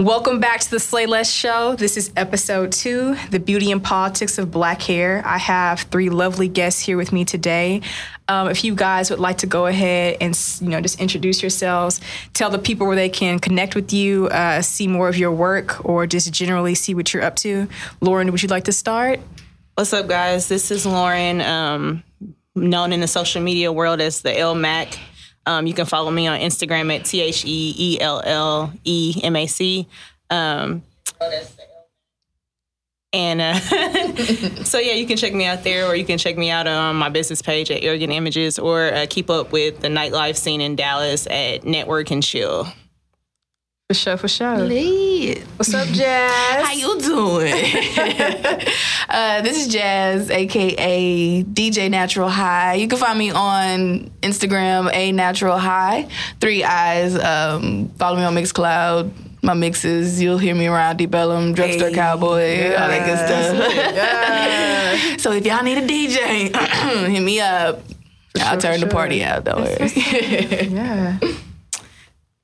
Welcome back to the Slayyyleste Show. This is episode two, the beauty and politics of black hair. I have three lovely guests here with me today. Um, if you guys would like to go ahead and you know just introduce yourselves, tell the people where they can connect with you, uh, see more of your work, or just generally see what you're up to. Lauren, would you like to start? What's up, guys? This is Lauren, um, known in the social media world as the L Mac. Um, you can follow me on Instagram at T H E E L L E M A C. Um, and uh, so, yeah, you can check me out there, or you can check me out on my business page at Arrogant Images, or uh, keep up with the nightlife scene in Dallas at Network and Chill. For sure, for sure. Lit. What's up, Jazz? How you doing? uh, this is Jazz, aka DJ Natural High. You can find me on Instagram, a Natural High, three eyes. Um, follow me on Mixcloud. My mixes, you'll hear me around Deep Ellum, Drugstore Hey. Cowboy, all that good stuff. so if y'all need a DJ, hit me up. I'll sure, turn for the sure. party out. Don't worry. Yeah.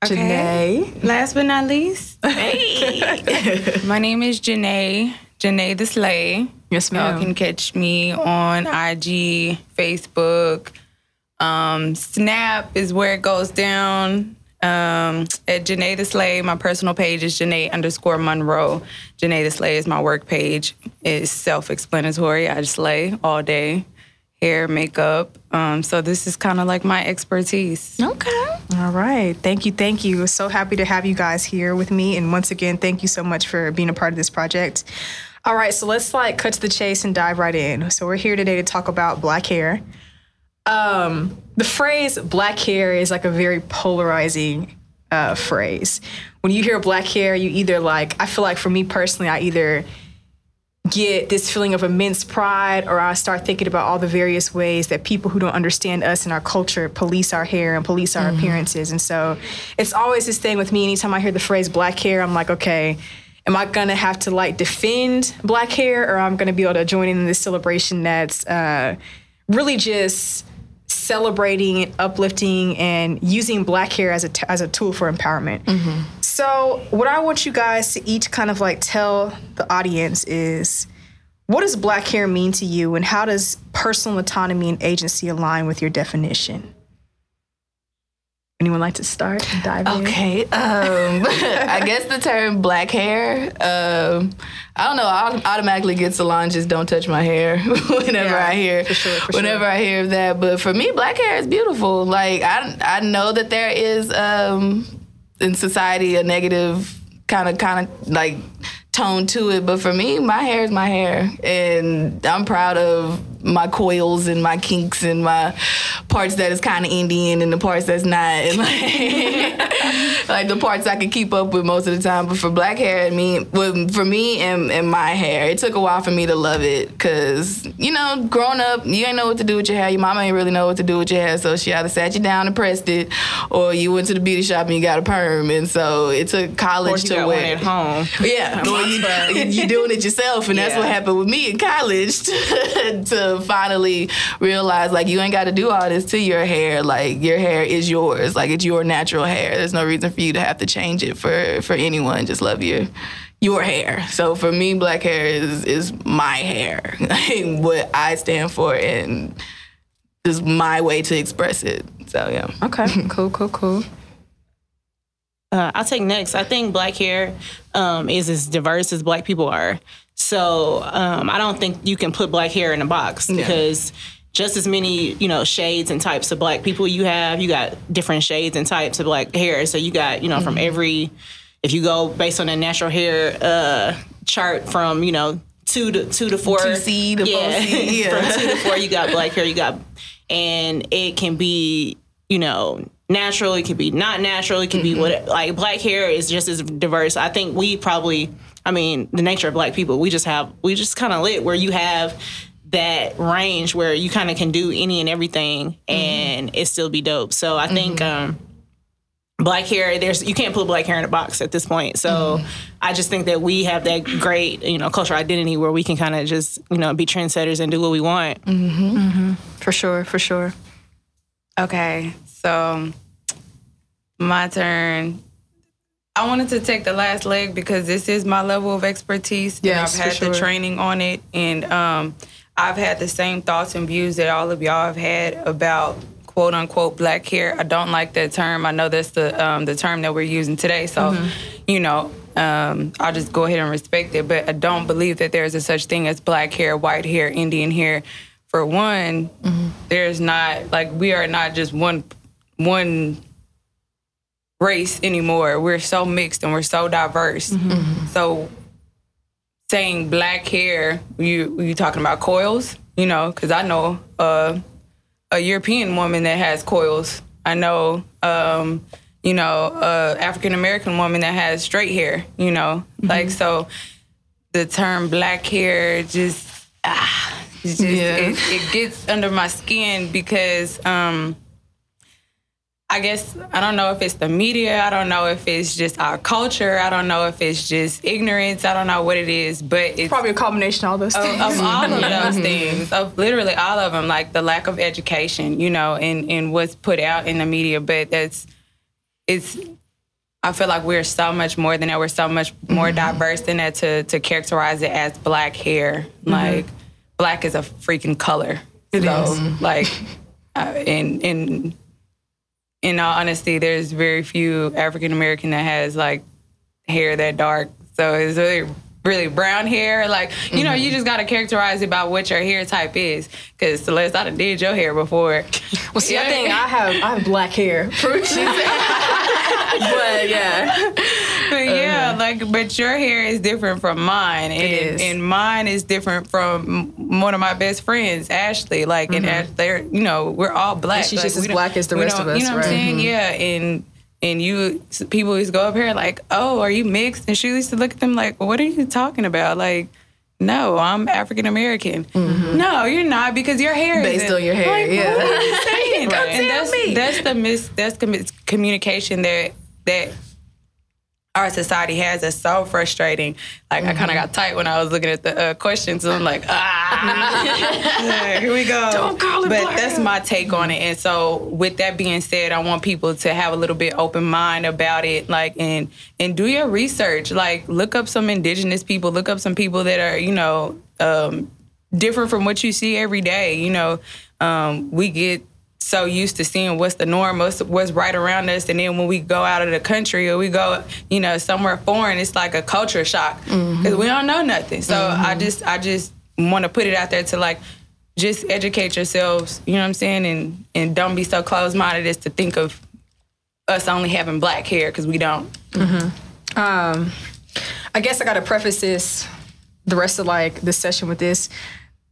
Okay. Last but not least, hey. my name is Janae, Janae the Slay. Yes, Y'all can catch me on IG, Facebook. Um, Snap is where it goes down. Um, at Janae the Slay, my personal page is Janae underscore Monroe. Janae the Slay is my work page. It's self-explanatory. I just slay all day, hair, makeup. Um, so this is kind of like my expertise. okay. All right. Thank you. Thank you. So happy to have you guys here with me. And once again, thank you so much for being a part of this project. All right. So let's like cut to the chase and dive right in. So we're here today to talk about black hair. Um, the phrase black hair is like a very polarizing uh, phrase. When you hear black hair, you either like, I feel like for me personally, I either get this feeling of immense pride or I start thinking about all the various ways that people who don't understand us and our culture police our hair and police our appearances. And so it's always this thing with me anytime I hear the phrase black hair, I'm like, okay, am I gonna have to like defend black hair or I'm gonna be able to join in this celebration that's uh, really just celebrating and uplifting and using black hair as a, t- as a tool for empowerment. So, what I want you guys to each kind of like tell the audience is what does black hair mean to you and how does personal autonomy and agency align with your definition? Anyone like to start and dive in? Okay. Um, I guess the term black hair. Um, I don't know. I automatically get Solange just don't touch my hair whenever Yeah, I hear for sure, for whenever sure. I hear that. But for me, black hair is beautiful. Like I I know that there is um, in society a negative kind of kind of like tone to it, but for me, my hair is my hair, and I'm proud of my coils and my kinks and my parts that is kind of Indian and the parts that's not, and like, like the parts I can keep up with most of the time. But for black hair, I mean, well, for me and, and my hair, it took a while for me to love it because you know, growing up, you ain't know what to do with your hair. Your mama ain't really know what to do with your hair, so she either sat you down and pressed it, or you went to the beauty shop and you got a perm. And so it took college to got where at home. yeah, well, you, you doing it yourself, and that's what happened with me in college. To, to finally realize, like, you ain't got to do all this to your hair. Like, your hair is yours. Like, it's your natural hair. There's no reason for you to have to change it for for anyone. Just love your your hair. So for me, black hair is is my hair, like, what I stand for, and is my way to express it. So yeah. Okay, cool, cool, cool. Uh, I'll take next. I think black hair um, is as diverse as black people are. So um, I don't think you can put black hair in a box because just as many, you know, shades and types of black people you have, you got different shades and types of black hair. So you got, you know, from every, if you go based on the natural hair uh, chart from, you know, two to two to four. 2C to 4C, yeah. from two to four, you got black hair, you got, and it can be, you know, natural, it can be not natural, it can be what, like black hair is just as diverse. I think we probably, I mean, the nature of black people, we just have, we just kind of lit where you have that range where you kind of can do any and everything mm-hmm. and it still be dope. So I think, mm-hmm. um, black hair there's you can't put black hair in a box at this point. So mm-hmm. i just think that we have that great you know cultural identity where we can kind of just you know be trendsetters and do what we want. For sure, for sure. Okay, so my turn. I wanted to take the last leg because this is my level of expertise. and Yes, I've had sure. the training on it, and um, I've had the same thoughts and views that all of y'all have had about quote unquote black hair. I don't like that term. I know that's the um, the term that we're using today. So, Mm-hmm. you know, um, I'll just go ahead and respect it. But I don't believe that there's a such thing as black hair, white hair, Indian hair. For one, Mm-hmm. there's not like we are not just one one race anymore. We're so mixed and we're so diverse. So saying black hair, you you talking about coils? You know, because I know uh, a European woman that has coils. I know, um, you know, a African American woman that has straight hair. You know, like so. The term black hair just ah, just Yeah. it, it gets under my skin because. Um, I guess I don't know if it's the media. I don't know if it's just our culture. I don't know if it's just ignorance. I don't know what it is, but it's Probably a combination of all those of, things. of all of those things, of literally all of them, like the lack of education, you know, and and what's put out in the media. But that's it's. I feel like we're so much more than that. We're so much more diverse than that to to characterize it as black hair. Like black is a freaking color. It so, Like, uh, and and in all honesty, there's very few African American that has like hair that dark. So it's really really brown hair. Like, you know, you mm-hmm. just gotta characterize it by what your hair type is. Cause Celeste, I done did your hair before. well, see, I think I have I have black hair. but yeah, But yeah, like, but your hair is different from mine, and is. and mine is different from one of my best friends, Ashley. Like, and mm-hmm. Ash, they're you know we're all black. she's Like, just as black as the rest of us, You know what right. I'm saying? Mm-hmm. Yeah, and and you people always go up here like, oh, are you mixed? And she used to look at them like, what are you talking about? Like. No, I'm African American. Mm-hmm. No, you're not because your hair Based on your hair, Like, yeah. What are you saying? Come and that's me. that's the mis that's commu- communication that that our society has that's so frustrating. Like I kind of got tight when I was looking at the uh, questions. And I'm like, ah, here we go. Don't call it But black that's my take on it. And so, with that being said, I want people to have a little bit open mind about it. Like, and and do your research. Like, look up some indigenous people. Look up some people that are, you know, um, different from what you see every day. You know, um, we get so used to seeing what's the norm, what's, what's right around us, and then when we go out of the country or we go, you know, somewhere foreign, it's like a culture shock mm-hmm. because we don't know nothing. So I mm-hmm. just, I just want to put it out there to like, just educate yourselves. You know what I'm saying, and and don't be so closed minded as to think of us only having black hair because we don't. Mm-hmm. um, I guess I gotta preface this, the rest of like this session with this.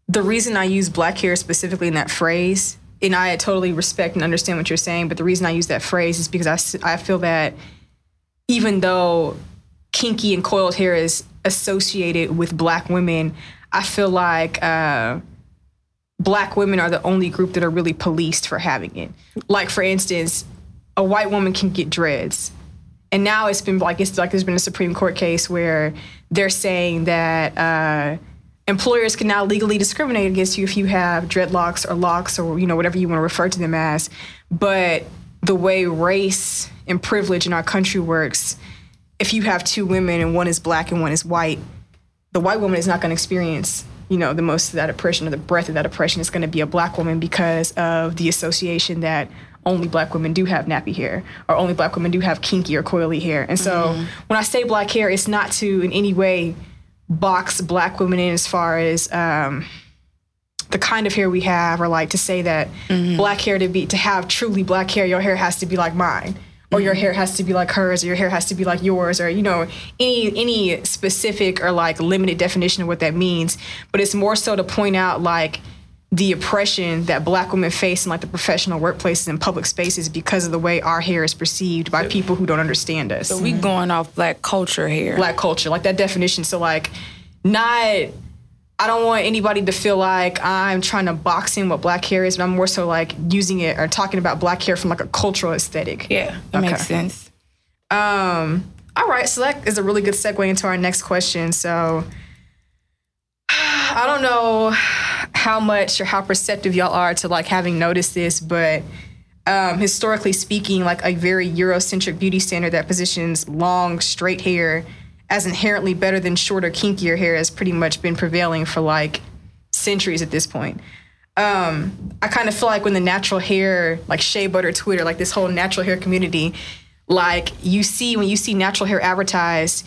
The reason I use black hair specifically in that phrase, and I totally respect and understand what you're saying, but the reason I use that phrase is because I, I feel that even though kinky and coiled hair is associated with black women, I feel like uh, black women are the only group that are really policed for having it. Like, for instance, a white woman can get dreads. And now it's been like it's like there's been a Supreme Court case where they're saying that uh, employers can now legally discriminate against you if you have dreadlocks or locks or you know whatever you want to refer to them as. But the way race and privilege in our country works, if you have two women and one is black and one is white, the white woman is not going to experience you know the most of that oppression or the breadth of that oppression. Is going to be a black woman because of the association that only black women do have nappy hair or only black women do have kinky or coily hair. And so mm-hmm. when i say black hair it's not to in any way box black women in as far as um, the kind of hair we have or like to say that black hair to be to have truly black hair your hair has to be like mine. Or your hair has to be like hers or your hair has to be like yours or you know any any specific or like limited definition of what that means. But it's more so to point out like the oppression that black women face in like the professional workplaces and public spaces because of the way our hair is perceived by people who don't understand us So we going off black culture here. black culture, like that definition. So like, not. I don't want anybody to feel like I'm trying to box in what black hair is, but I'm more so like using it or talking about black hair from like a cultural aesthetic. yeah, that Okay. makes sense. Um. All right, so that is a really good segue into our next question. So, I don't know how much or how perceptive y'all are to like having noticed this, but um, historically speaking, like a very Eurocentric beauty standard that positions long, straight hair as inherently better than shorter, kinkier hair has pretty much been prevailing for like centuries at this point. Um, I kind of feel like when the natural hair, like Shea Butter Twitter, like this whole natural hair community, like you see when you see natural hair advertised,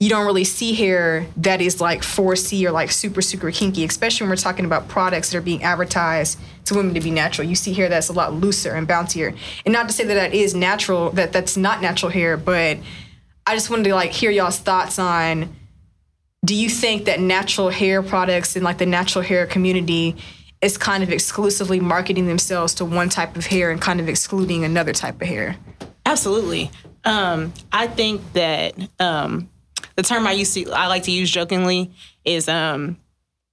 you don't really see hair that is like 4C or like super, super kinky, especially when we're talking about products that are being advertised to women to be natural. You see hair that's a lot looser and bouncier. And not to say that that is natural, that that's not natural hair, but I just wanted to like hear y'all's thoughts on do you think that natural hair products and like the natural hair community is kind of exclusively marketing themselves to one type of hair and kind of excluding another type of hair? Absolutely. Um, I think that um, the term I used to I like to use jokingly is um,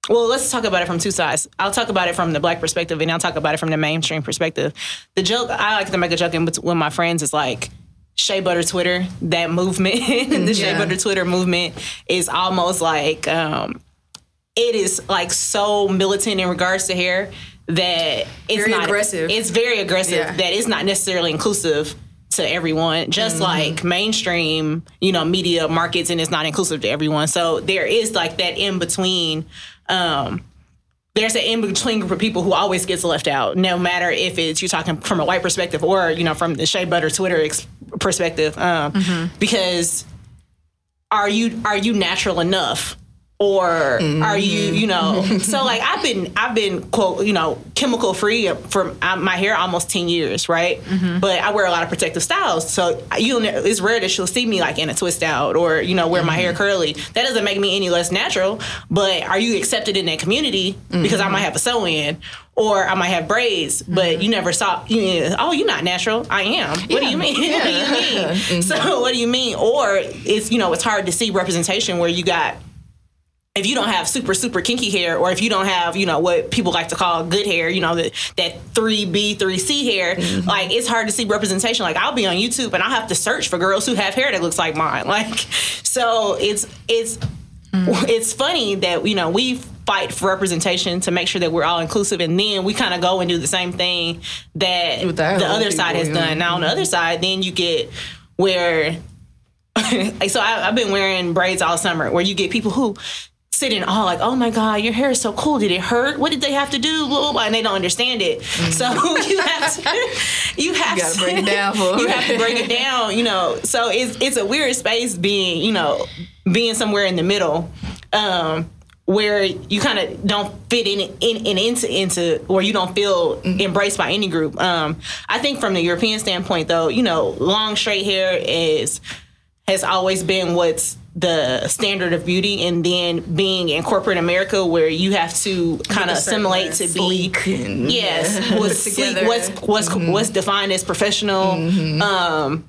well, let's talk about it from two sides. I'll talk about it from the black perspective, and I'll talk about it from the mainstream perspective. The joke I like to make a joke in with my friends is like Shea Butter Twitter. That movement, the Shea Yeah. Butter Twitter movement, is almost like um, it is like so militant in regards to hair that it's Very not aggressive. It's very aggressive Yeah. that it's not necessarily inclusive to everyone. Just like mainstream, you know, media markets, and it's not inclusive to everyone. So there is like that in between. Um, there's an in between group of people who always gets left out, no matter if it's you're talking from a white perspective or you know from the Shea Butter Twitter ex- perspective, um, because are you are you natural enough or are you mm-hmm. you know so like i've been i've been quote you know chemical free for uh, my hair almost 10 years right mm-hmm. but i wear a lot of protective styles so you it's rare that she'll see me like in a twist out or you know wear my hair mm-hmm. curly that doesn't make me any less natural but are you accepted in that community because i might have a sew-in or I might have braids, but you never saw. You know, oh, you're not natural. I am. What do you mean? what do you mean? So what do you mean? Or it's you know it's hard to see representation where you got if you don't have super super kinky hair or if you don't have you know what people like to call good hair you know the, that 3b 3c hair like it's hard to see representation. Like i'll be on youtube and i'll have to search for girls who have hair that looks like mine. Like so it's it's it's funny that you know we fight for representation to make sure that we're all inclusive and then we kind of go and do the same thing that With the the other side has yeah. done. Now on the other side then you get where so I, I've been wearing braids all summer where you get people who sit in awe like, oh my God, your hair is so cool. Did it hurt? What did they have to do? Blah, blah, blah, and they don't understand it. So you have to you have. You gotta to break it down for you have to break it down, you know. So it's it's a weird space being, you know, being somewhere in the middle. Um where you kind of don't fit in, in, in into into or you don't feel Mm-hmm. embraced by any group. Um, I think from the European standpoint, though, you know, long straight hair is has always been what's the standard of beauty, and then being in corporate America, where you have to kind of assimilate to Sleek be and- yes, what's sleek, what's what's what's defined as professional. Um,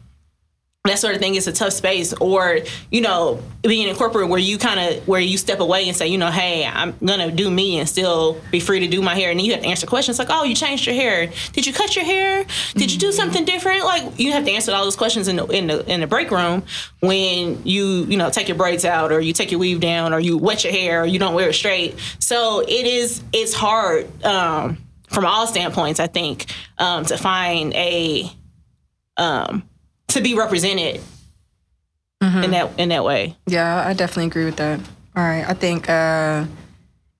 that sort of thing is a tough space or you know being in corporate where you kind of where you step away and say you know hey i'm gonna do me and still be free to do my hair. And then you have to answer questions like oh you changed your hair. Did you cut your hair? Did you do something different? Like you have to answer all those questions in the in the in the break room when you you know take your braids out or you take your weave down or you wet your hair or you don't wear it straight. So it is it's hard um from all standpoints i think um to find a um to be represented in that in that way. Yeah, I definitely agree with that. All right, I think uh,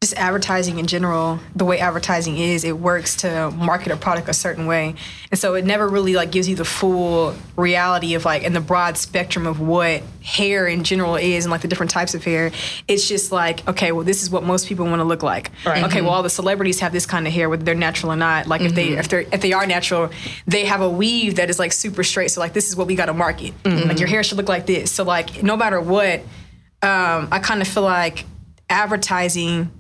just advertising in general, the way advertising is, it works to market a product a certain way, and so it never really like gives you the full reality of like in the broad spectrum of what hair in general is and like the different types of hair. It's just like okay, well, this is what most people want to look like. Right. Okay, mm-hmm. well, all the celebrities have this kind of hair, whether they're natural or not. Like if they mm-hmm. if they if they are natural, they have a weave that is like super straight. So like this is what we got to market. Mm-hmm. Like your hair should look like this. So like no matter what, um, I kind of feel like advertising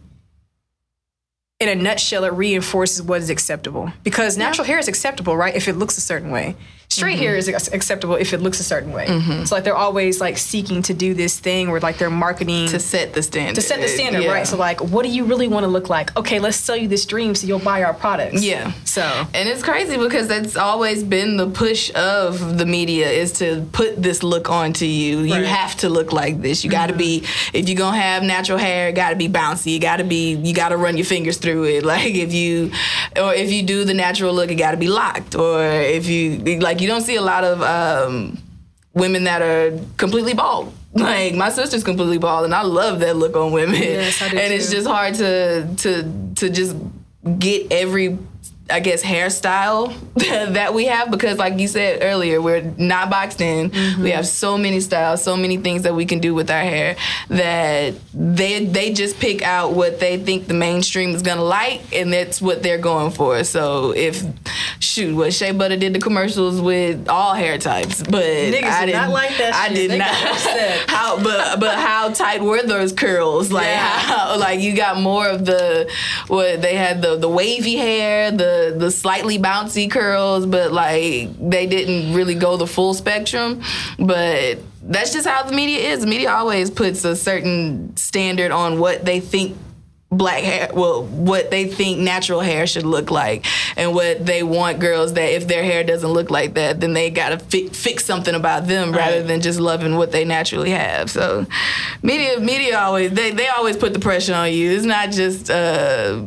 in a nutshell it reinforces what is acceptable. Because natural hair is acceptable right if it looks a certain way straight hair is acceptable if it looks a certain way. Mm-hmm. So like they're always like seeking to do this thing where like they're marketing to set the standard. to set the standard, Yeah. right? So like, what do you really want to look like? Okay, let's sell you this dream so you'll buy our products. Yeah. So And it's crazy because that's always been the push of the media is to put this look onto you. You have to look like this. You got to be if you're gonna have natural hair, it got to be bouncy. You got to be you got to run your fingers through it. Like if you or if you do the natural look, it got to be locked. Or if you like, you don't see a lot of. um Women that are completely bald, like my sister's completely bald, and I love that look on women. Yes, and it's just hard to to to just get every I guess hairstyle that we have because like you said earlier, we're not boxed in. Mm-hmm. We have so many styles, so many things that we can do with our hair that they they just pick out what they think the mainstream is gonna like and that's what they're going for. So if shoot, what Shea Butter did the commercials with all hair types, but Niggas I did not like that I shit. did They not how but but how tight were those curls? Like Yeah. how like you got more of the what they had the the wavy hair, the the slightly bouncy curls, but like they didn't really go the full spectrum. But that's just how the media is. The media always puts a certain standard on what they think black hair well what they think natural hair should look like and what they want girls that if their hair doesn't look like that then they gotta fi- fix something about them rather than just loving what they naturally have. So media media always they, they always put the pressure on you. It's not just uh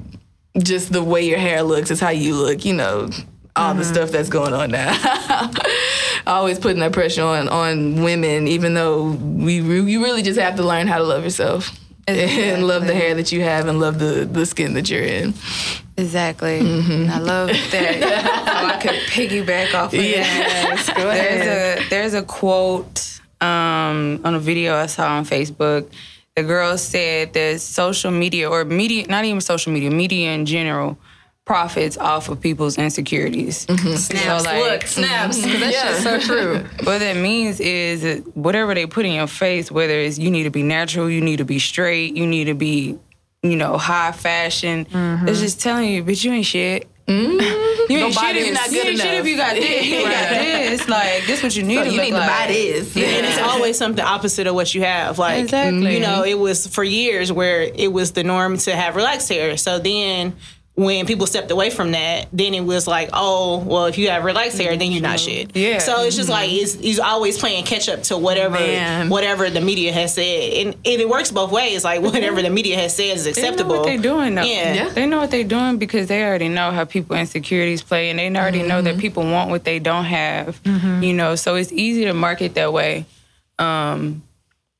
just the way your hair looks it's how you look you know all the stuff that's going on now. Always putting that pressure on on women even though we you really just have to learn how to love yourself and love the hair that you have and love the, the skin that you're in. Exactly. Mm-hmm. I love that. I could piggyback off of Yes, that. There's a there's a quote um, on a video I saw on Facebook. The girl said that social media or media, not even social media, media in general, profits off of people's insecurities. Mm-hmm. snaps, So, like, look, snaps. 'cause that shit's so true. what that means is that whatever they put in your face, whether it's you need to be natural, you need to be straight, you need to be, you know, high fashion, mm-hmm. it's just telling you, bitch, you ain't shit. Mm-hmm. You ain't shit if is not you good ain't shit if you got this. You ain't got this. Like this, what you need So to you look need to buy this. and it's always something opposite of what you have. Like, Exactly. you know, it was for years where it was the norm to have relaxed hair. So then when people stepped away from that, then it was like, oh, well, if you have relaxed hair, then you're not shit. Yeah. So it's just like it's, he's always playing catch up to whatever Man. whatever the media has said, and, and it works both ways. Like whatever the media has said is acceptable. They know what they're doing though. Yeah. Yeah. They know what they're doing because they already know how people insecurities play and they already know that people want what they don't have. You know, so it's easy to market that way. Um,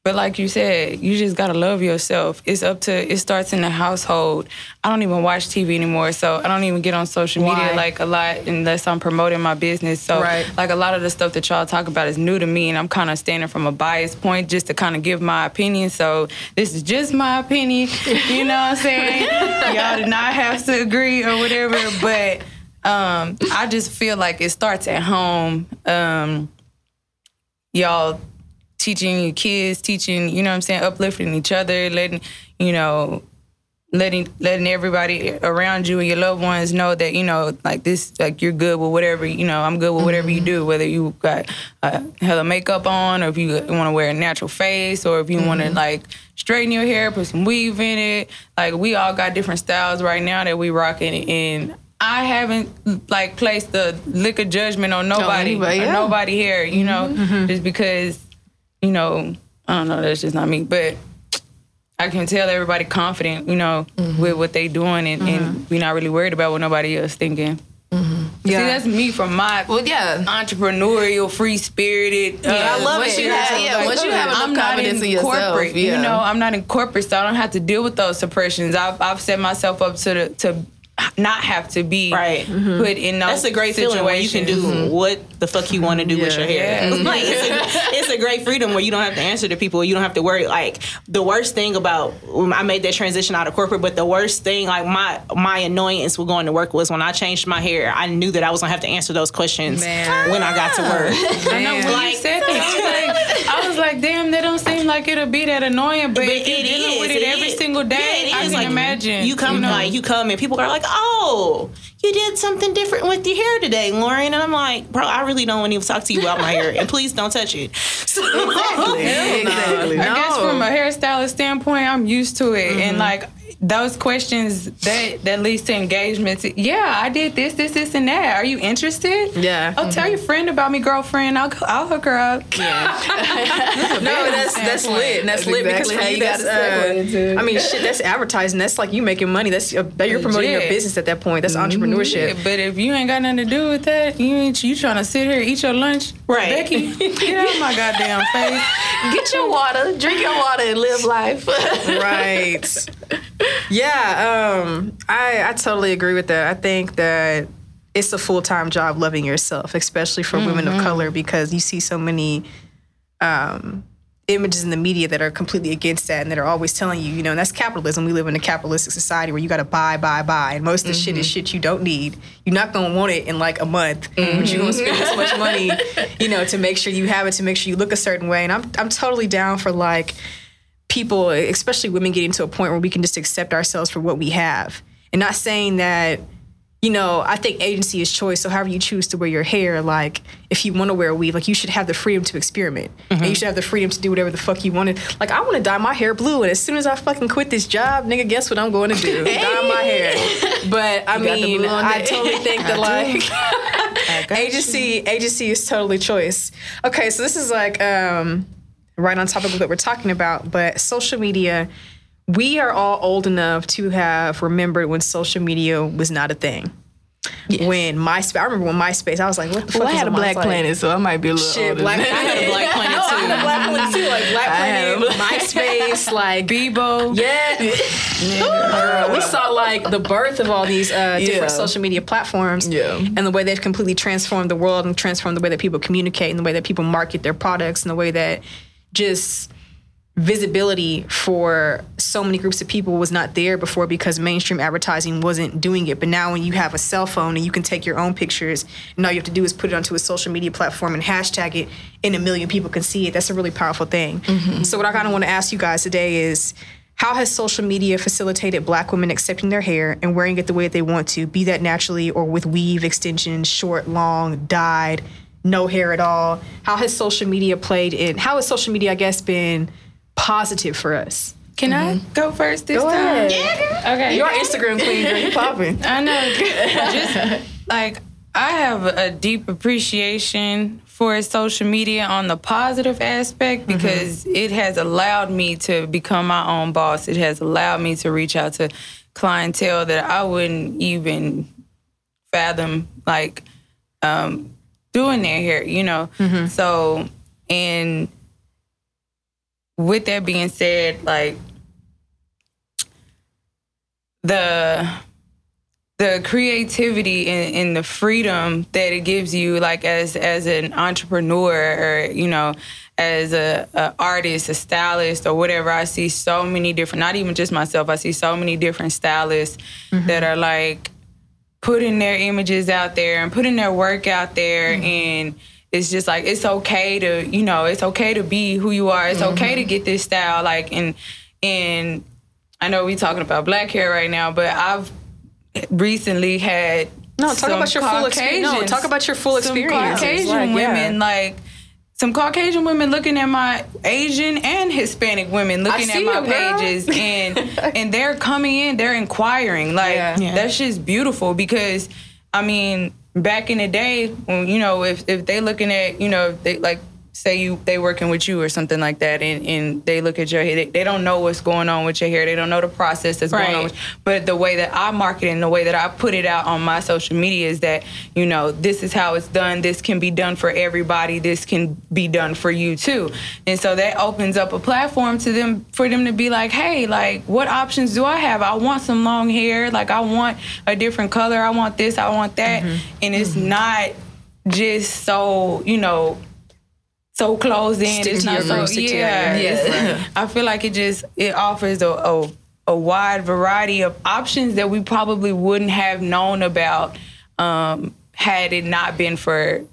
but like you said, you just gotta love yourself. It's up to it starts in the household. I don't even watch TV anymore, so I don't even get on social Why? media like a lot unless I'm promoting my business. So Right. like a lot of the stuff that y'all talk about is new to me and I'm kind of standing from a biased point just to kind of give my opinion. So this is just my opinion. You know what I'm saying? y'all do not have to agree or whatever, but um, I just feel like it starts at home. Um, y'all teaching your kids, teaching, you know what I'm saying, uplifting each other, letting, you know, letting letting everybody around you and your loved ones know that you know like this like you're good with whatever you know I'm good with whatever you mm-hmm. do whether you got uh, hella makeup on or if you want to wear a natural face or if you want to mm-hmm. like straighten your hair put some weave in it. Like we all got different styles right now that we rocking and I haven't like placed the liquor judgment on nobody or yeah. nobody here you know mm-hmm. just because you know I don't know that's just not me but I can tell everybody confident, you know, Mm-hmm. with what they doing, and, and we're not really worried about what nobody else thinking. See, Yeah. that's me from my Well, yeah. entrepreneurial, free spirited. uh, I love once it. you Yeah, have- yeah, once you have enough I'm not confidence in in yourself, corporate. yeah. You know, I'm not in corporate, so I don't have to deal with those suppressions. I've, I've set myself up to the, to not have to be Right. put in those That's a great feeling where you can do situations. what the fuck you want to do with your hair. Yeah. like it's a, it's a great freedom where you don't have to answer to people. You don't have to worry. Like the worst thing about when I made that transition out of corporate, but the worst thing, like my my annoyance with going to work was when I changed my hair. I knew that I was gonna have to answer those questions Man. when I got to work. I know when you said that, I was, like, I was damn, that don't seem like it'll be that annoying. But, But if you're it dealing is, with it, it every is. single day, Yeah, it I can Like, imagine. You come know? like you come and people are like, "Oh, you did something different with your hair today, Lauren." And I'm like, "Bro, I really don't want to talk to you about my hair, and please don't touch it." So, exactly. I guess from a hairstylist standpoint, I'm used to it, and mm-hmm. like those questions that that leads to engagement. to- Yeah, I did this, this, this, and that. Are you interested? Yeah. Oh, tell your friend about me, girlfriend. I'll I'll hook her up. Yeah. no, that's that's lit. That's, That's lit because exactly for how you, gotta uh. I mean, shit. That's advertising. That's like you making money. That's uh, you're promoting your business at that point. That's entrepreneurship. But if you ain't got nothing to do with that, you ain't you trying to sit here eat your lunch, Right. Becky, get out of my goddamn face. Get your water, drink your water, and live life. right. Yeah, um, I I totally agree with that. I think that it's a full time job loving yourself, especially for women of color, because you see so many um, images in the media that are completely against that and that are always telling you, you know, and that's capitalism. We live in a capitalistic society where you got to buy, buy, buy, and most of the shit is shit you don't need. You're not gonna want it in like a month, but you're gonna spend so much money, you know, to make sure you have it, to make sure you look a certain way. And I'm I'm totally down for like people, especially women, getting to a point where we can just accept ourselves for what we have. And not saying that, you know, I think agency is choice. So however you choose to wear your hair, like if you want to wear a weave, like you should have the freedom to experiment. And you should have the freedom to do whatever the fuck you wanted. Like I want to dye my hair blue, and as soon as I fucking quit this job, nigga, guess what I'm going to do? Dye my hair. But I mean, I totally think that like agency agency is totally choice. Okay, so this is like um, right on topic of what we're talking about, but social media. We are all old enough to have remembered when social media was not a thing. When MySpace, I remember when MySpace, I was like, "What the fuck?" well, I had a Black? Planet, so I might be a little Shit, Black. I had a Black Planet No, I had a too. Black Planet too. Like Black Planet, MySpace, like Bebo. yeah. Girl, we saw like the birth of all these uh, different Yeah. social media platforms Yeah. and the way they've completely transformed the world and transformed the way that people communicate and the way that people market their products and the way that just visibility for so many groups of people was not there before because mainstream advertising wasn't doing it. But now when you have a cell phone and you can take your own pictures and all you have to do is put it onto a social media platform and hashtag it and a million people can see it, that's a really powerful thing. Mm-hmm. So what I kind of want to ask you guys today is how has social media facilitated black women accepting their hair and wearing it the way that they want to, be that naturally or with weave, extensions, short, long, dyed, no hair at all? How has social media played in, how has social media, I guess, been positive for us? Can I go first this Go time? ahead. Okay. You're Instagram queen, girl. You popping. I know. Just like I have a deep appreciation for social media on the positive aspect because it has allowed me to become my own boss. It has allowed me to reach out to clientele that I wouldn't even fathom like um, doing their hair, you know. Mm-hmm. So and with that being said, like the the creativity and, and the freedom that it gives you like as as an entrepreneur or you know as a, a artist a stylist or whatever i see so many different not even just myself i see so many different stylists mm-hmm. that are like putting their images out there and putting their work out there mm-hmm. and it's just like it's okay to you know it's okay to be who you are it's mm-hmm. okay to get this style like and and i know we're talking about black hair right now but i've recently had No, talk about your full experience. No, talk about your full experience. Caucasian Like, yeah. women like some Caucasian women looking at my Asian and Hispanic women looking at my you, pages and and they're coming in, they're inquiring. Like Yeah. Yeah. that's just beautiful because I mean, back in the day when you know if if they looking at, you know, if they like say you they working with you or something like that and, and they look at your hair they, they don't know what's going on with your hair they don't know the process that's going on with but the way that I market it and the way that I put it out on my social media is that, you know, this is how it's done. This can be done for everybody. This can be done for you too. And so that opens up a platform to them for them to be like, hey, like, what options do I have? I want some long hair. Like, I want a different color. I want this. I want that. Mm-hmm. And it's mm-hmm. not just so, you know, so closed in. Stick it's not your so roots, stick to your- yeah. yeah. it's- I feel like it just it offers a, a a wide variety of options that we probably wouldn't have known about um, had it not been for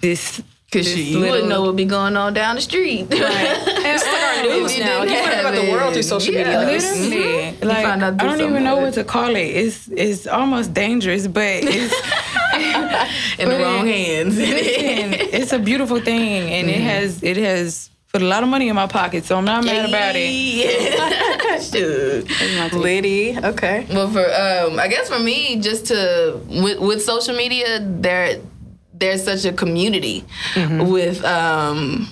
this. Cause this you, you little- wouldn't know what be going on down the street. It's like our our news If you now. didn't You find out about the world through social media. yeah. Like, it's- Literally, like find out I don't even know of what to call it. It's it's almost dangerous, but it's in the wrong hands. listen, it's a beautiful thing, and it has it has put a lot of money in my pocket, so I'm not mad about it. Yeah. Shoot. Liddy. Okay. Well, for um, I guess for me, just to with, with social media, there there's such a community with um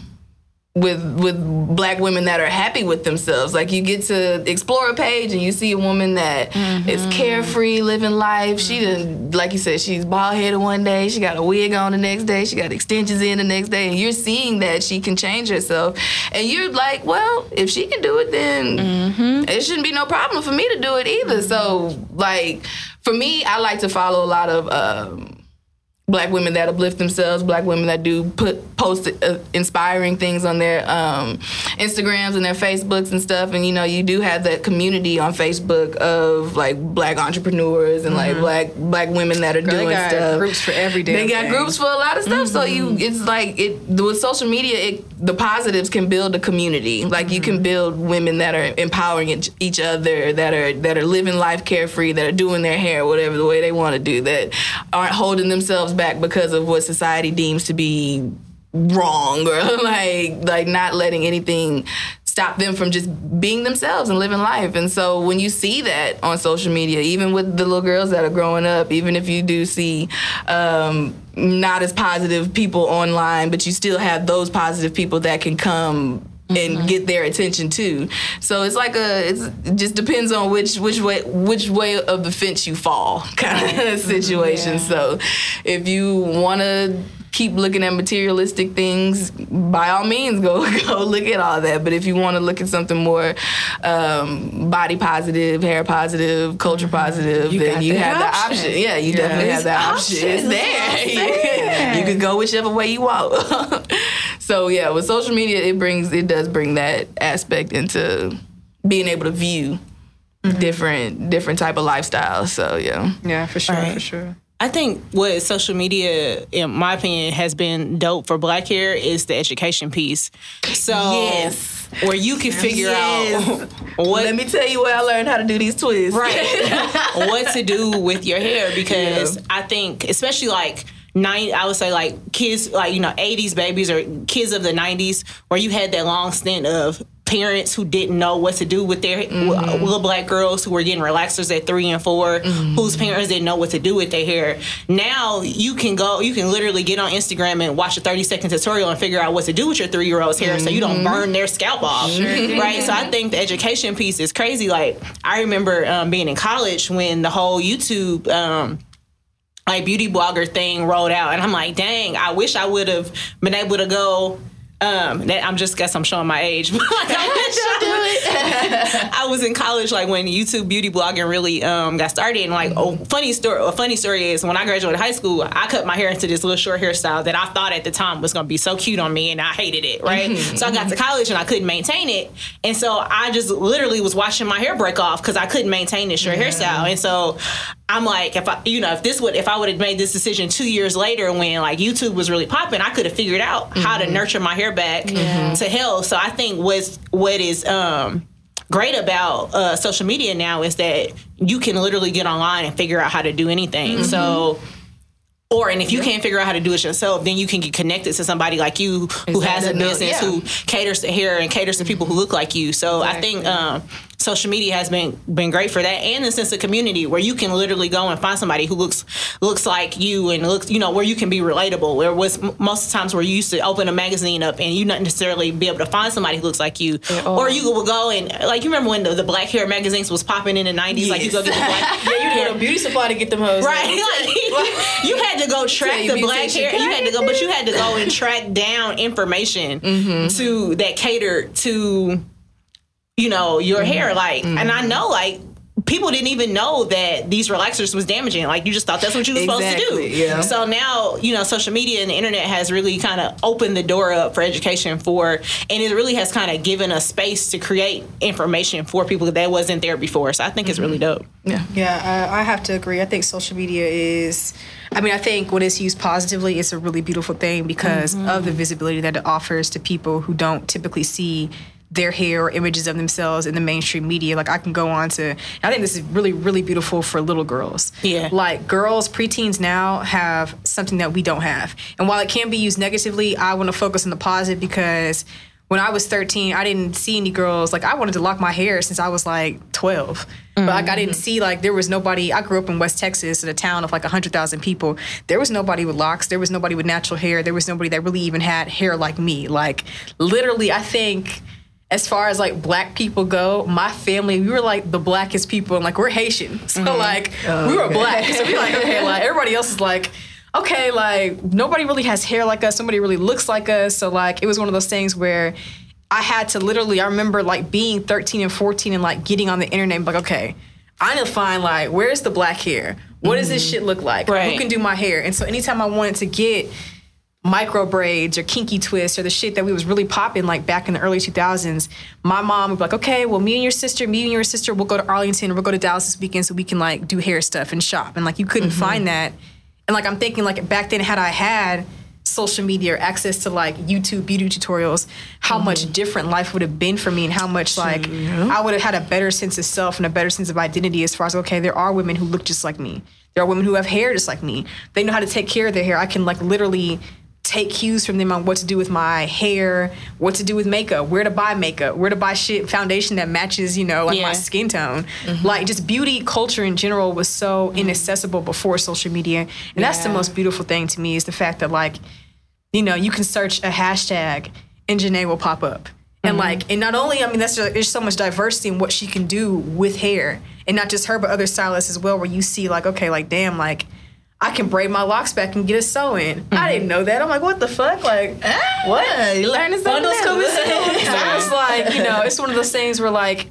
with with black women that are happy with themselves. Like you get to explore a page and you see a woman that is carefree, living life. She didn't like you said, she's bald headed one day, she got a wig on the next day, she got extensions in the next day, and you're seeing that she can change herself. And you're like, well, if she can do it, then it shouldn't be no problem for me to do it either. So like for me, I like to follow a lot of um black women that uplift themselves, black women that do put post uh, inspiring things on their um, Instagrams and their Facebooks and stuff. And you know, you do have that community on Facebook of like black entrepreneurs and like black black women that are They doing got stuff. groups for every damn They got thing. groups for a lot of stuff. So you, it's like it with social media. It, the positives can build a community. Like you can build women that are empowering each, each other, that are that are living life carefree, that are doing their hair whatever the way they want to do, that aren't holding themselves back because of what society deems to be wrong or like like not letting anything stop them from just being themselves and living life. And so when you see that on social media, even with the little girls that are growing up, even if you do see um, not as positive people online, but you still have those positive people that can come and mm-hmm. get their attention too. So it's like a it's, it just depends on which which way which way of the fence you fall kind of mm-hmm. situation. So if you want to keep looking at materialistic things, by all means go go look at all that. But if you want to look at something more um, body positive, hair positive, culture positive, then you that have the option. option. Yeah, you definitely have There's that option. It's there. you can go whichever way you want. so yeah, with social media, it brings it does bring that aspect into being able to view different different type of lifestyles. So yeah. Yeah, for sure, Right. for sure. I think what social media, in my opinion, has been dope for black hair is the education piece. So Yes. where you can figure Yes. out what Let me tell you where I learned how to do these twists. right what to do with your hair because I think especially like nine I would say like kids like you know 80s babies or kids of the 90s where you had that long stint of parents who didn't know what to do with their Mm-hmm. little black girls who were getting relaxers at three and 4 Mm-hmm. whose parents didn't know what to do with their hair now you can go you can literally get on instagram and watch a 30 second tutorial and figure out what to do with your three year old's hair so you don't Mm-hmm. burn their scalp off right so i think the education piece is crazy like i remember um, being in college when the whole youtube um, like beauty blogger thing rolled out and i'm like dang i wish i would have been able to go um, that I'm just guess I'm showing my age, but like, I wish I, I was in college like when YouTube beauty blogging really um, got started. And like, oh, funny story. A funny story is when I graduated high school, I cut my hair into this little short hairstyle that I thought at the time was gonna be so cute on me, and I hated it. Right. So I got to college and I couldn't maintain it, and so I just literally was watching my hair break off because I couldn't maintain this short hairstyle. And so I'm like, if I, you know, if this would, if I would have made this decision two years later when like YouTube was really popping, I could have figured out how to nurture my hair back to health. So I think what's what is um great about uh, social media now is that you can literally get online and figure out how to do anything. So. Or and if you can't figure out how to do it yourself, then you can get connected to somebody like you who has a business Yeah. who caters to hair and caters to people who look like you. So I think um, social media has been been great for that, and the sense of community where you can literally go and find somebody who looks looks like you and looks you know where you can be relatable. Where was most of the times where you used to open a magazine up and you not necessarily be able to find somebody who looks like you, or you would go and like you remember when the, the black hair magazines was popping in the nineties, like you go get the black Yeah, you go to beauty supply to get them hoes. Right, like you had to go track the black hair. You had to go, but you had to go and track down information mm-hmm. to that catered to, you know, your mm-hmm. hair. Like, and I mm-hmm. know, like. People didn't even know that these relaxers was damaging. Like you just thought that's what you were supposed to do. Yeah. So now, you know, social media and the internet has really kind of opened the door up for education for, and it really has kind of given us space to create information for people that wasn't there before. So I think it's really mm-hmm. dope. Yeah, Yeah, I, I have to agree. I think social media is, I mean, I think when it's used positively, it's a really beautiful thing because of the visibility that it offers to people who don't typically see their hair or images of themselves in the mainstream media. Like I can go on to, I think this is really, really beautiful for little girls. Yeah. Like girls, preteens now have something that we don't have. And while it can be used negatively, I want to focus on the positive because when I was 13, I didn't see any girls. Like I wanted to lock my hair since I was like 12. But like I mm-hmm. didn't see like there was nobody. I grew up in West Texas in a town of like 100,000 people. There was nobody with locks. There was nobody with natural hair. There was nobody that really even had hair like me. Like literally, I think as far as like black people go, my family, we were like the blackest people, and like we're Haitian, so mm-hmm. like we oh, were black. So we like okay, like everybody else is like. Okay, like nobody really has hair like us. Nobody really looks like us. So like it was one of those things where I had to literally. I remember like being 13 and 14 and like getting on the internet and like, okay, I need to find like where's the black hair? What does this mm-hmm. shit look like? Who can do my hair? And so anytime I wanted to get micro braids or kinky twists or the shit that we was really popping like back in the early 2000s my mom would be like okay well me and your sister me and your sister we'll go to arlington or we'll go to dallas this weekend so we can like do hair stuff and shop. And like you couldn't mm-hmm. find that. And like i'm thinking like back then had i had social media or access to like youtube beauty tutorials how much mm-hmm. different life would have been for me and how much like i would have had a better sense of self and a better sense of identity as far as okay there are women who look just like me. There are women who have hair just like me. They know how to take care of their hair. I can like literally take cues from them on what to do with my hair, what to do with makeup, where to buy makeup, where to buy shit foundation that matches, you know, like my skin tone. Mm-hmm. Like just beauty culture in general was so mm-hmm. inaccessible before social media. And that's the most beautiful thing to me is the fact that like, you know, you can search a hashtag and Janae will pop up. And mm-hmm. like, and not only, I mean, that's just, there's so much diversity in what she can do with hair, and not just her, but other stylists as well. Where you see, like, okay, like, damn, like, I can braid my locks back and get a sew in. I mm-hmm. didn't know that. I'm like, what the fuck? Like, ah, what? You learning something Bundles coming soon. so it's like, you know, it's one of those things where like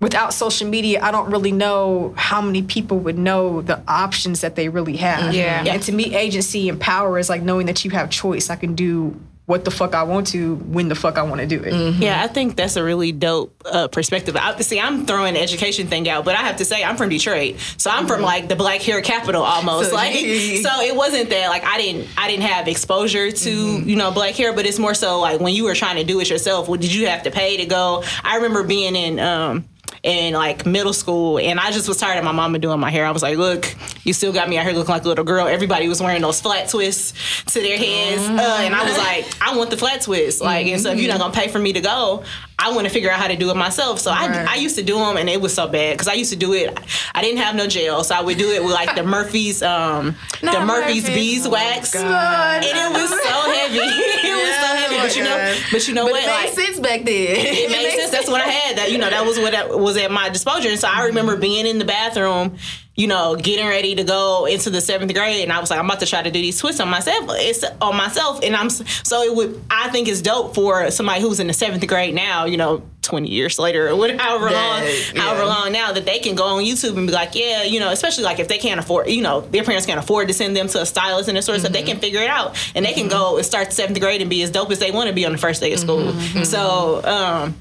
without social media, I don't really know how many people would know the options that they really have. Mm-hmm. Yeah. And to me, agency and power is like knowing that you have choice. I can do what the fuck I want to when the fuck I want to do it. Yeah, I think that's a really dope uh, perspective. I, see, I'm throwing the education thing out, but I have to say I'm from Detroit, so I'm from like the black hair capital almost. So- like, so it wasn't that like I didn't I didn't have exposure to you know black hair, but it's more so like when you were trying to do it yourself. What did you have to pay to go? I remember being in. um in like middle school, and I just was tired of my mama doing my hair. I was like, "Look, you still got me out here looking like a little girl." Everybody was wearing those flat twists to their heads, uh, and I was like, "I want the flat twists. Like, and so if you're not gonna pay for me to go, I want to figure out how to do it myself. So I, Right. I used to do them, and it was so bad because I used to do it. I didn't have no gel, so I would do it with like the Murphy's, um, the Murphy's Murphy's. beeswax, Oh, and it was so heavy. it was so heavy, but you know, but you know But what? it made Like, sense back then. it made sense. That's what I had. That you know, that was what that was at my disposal. And so I remember being in the bathroom, you know, getting ready to go into the seventh grade, and I was like, I'm about to try to do these twists on myself. It's on myself, and I'm so it would. I think it's dope for somebody who's in the seventh grade now. You know. 20 years later or whatever however long That- however long now that they can go on YouTube and be like yeah you know especially like if they can't afford you know their parents can't afford to send them to a stylist and that sort of stuff they mm-hmm. can figure it out and they can go and start seventh grade and be as dope as they want to be on the first day of school mm-hmm. Mm-hmm. so um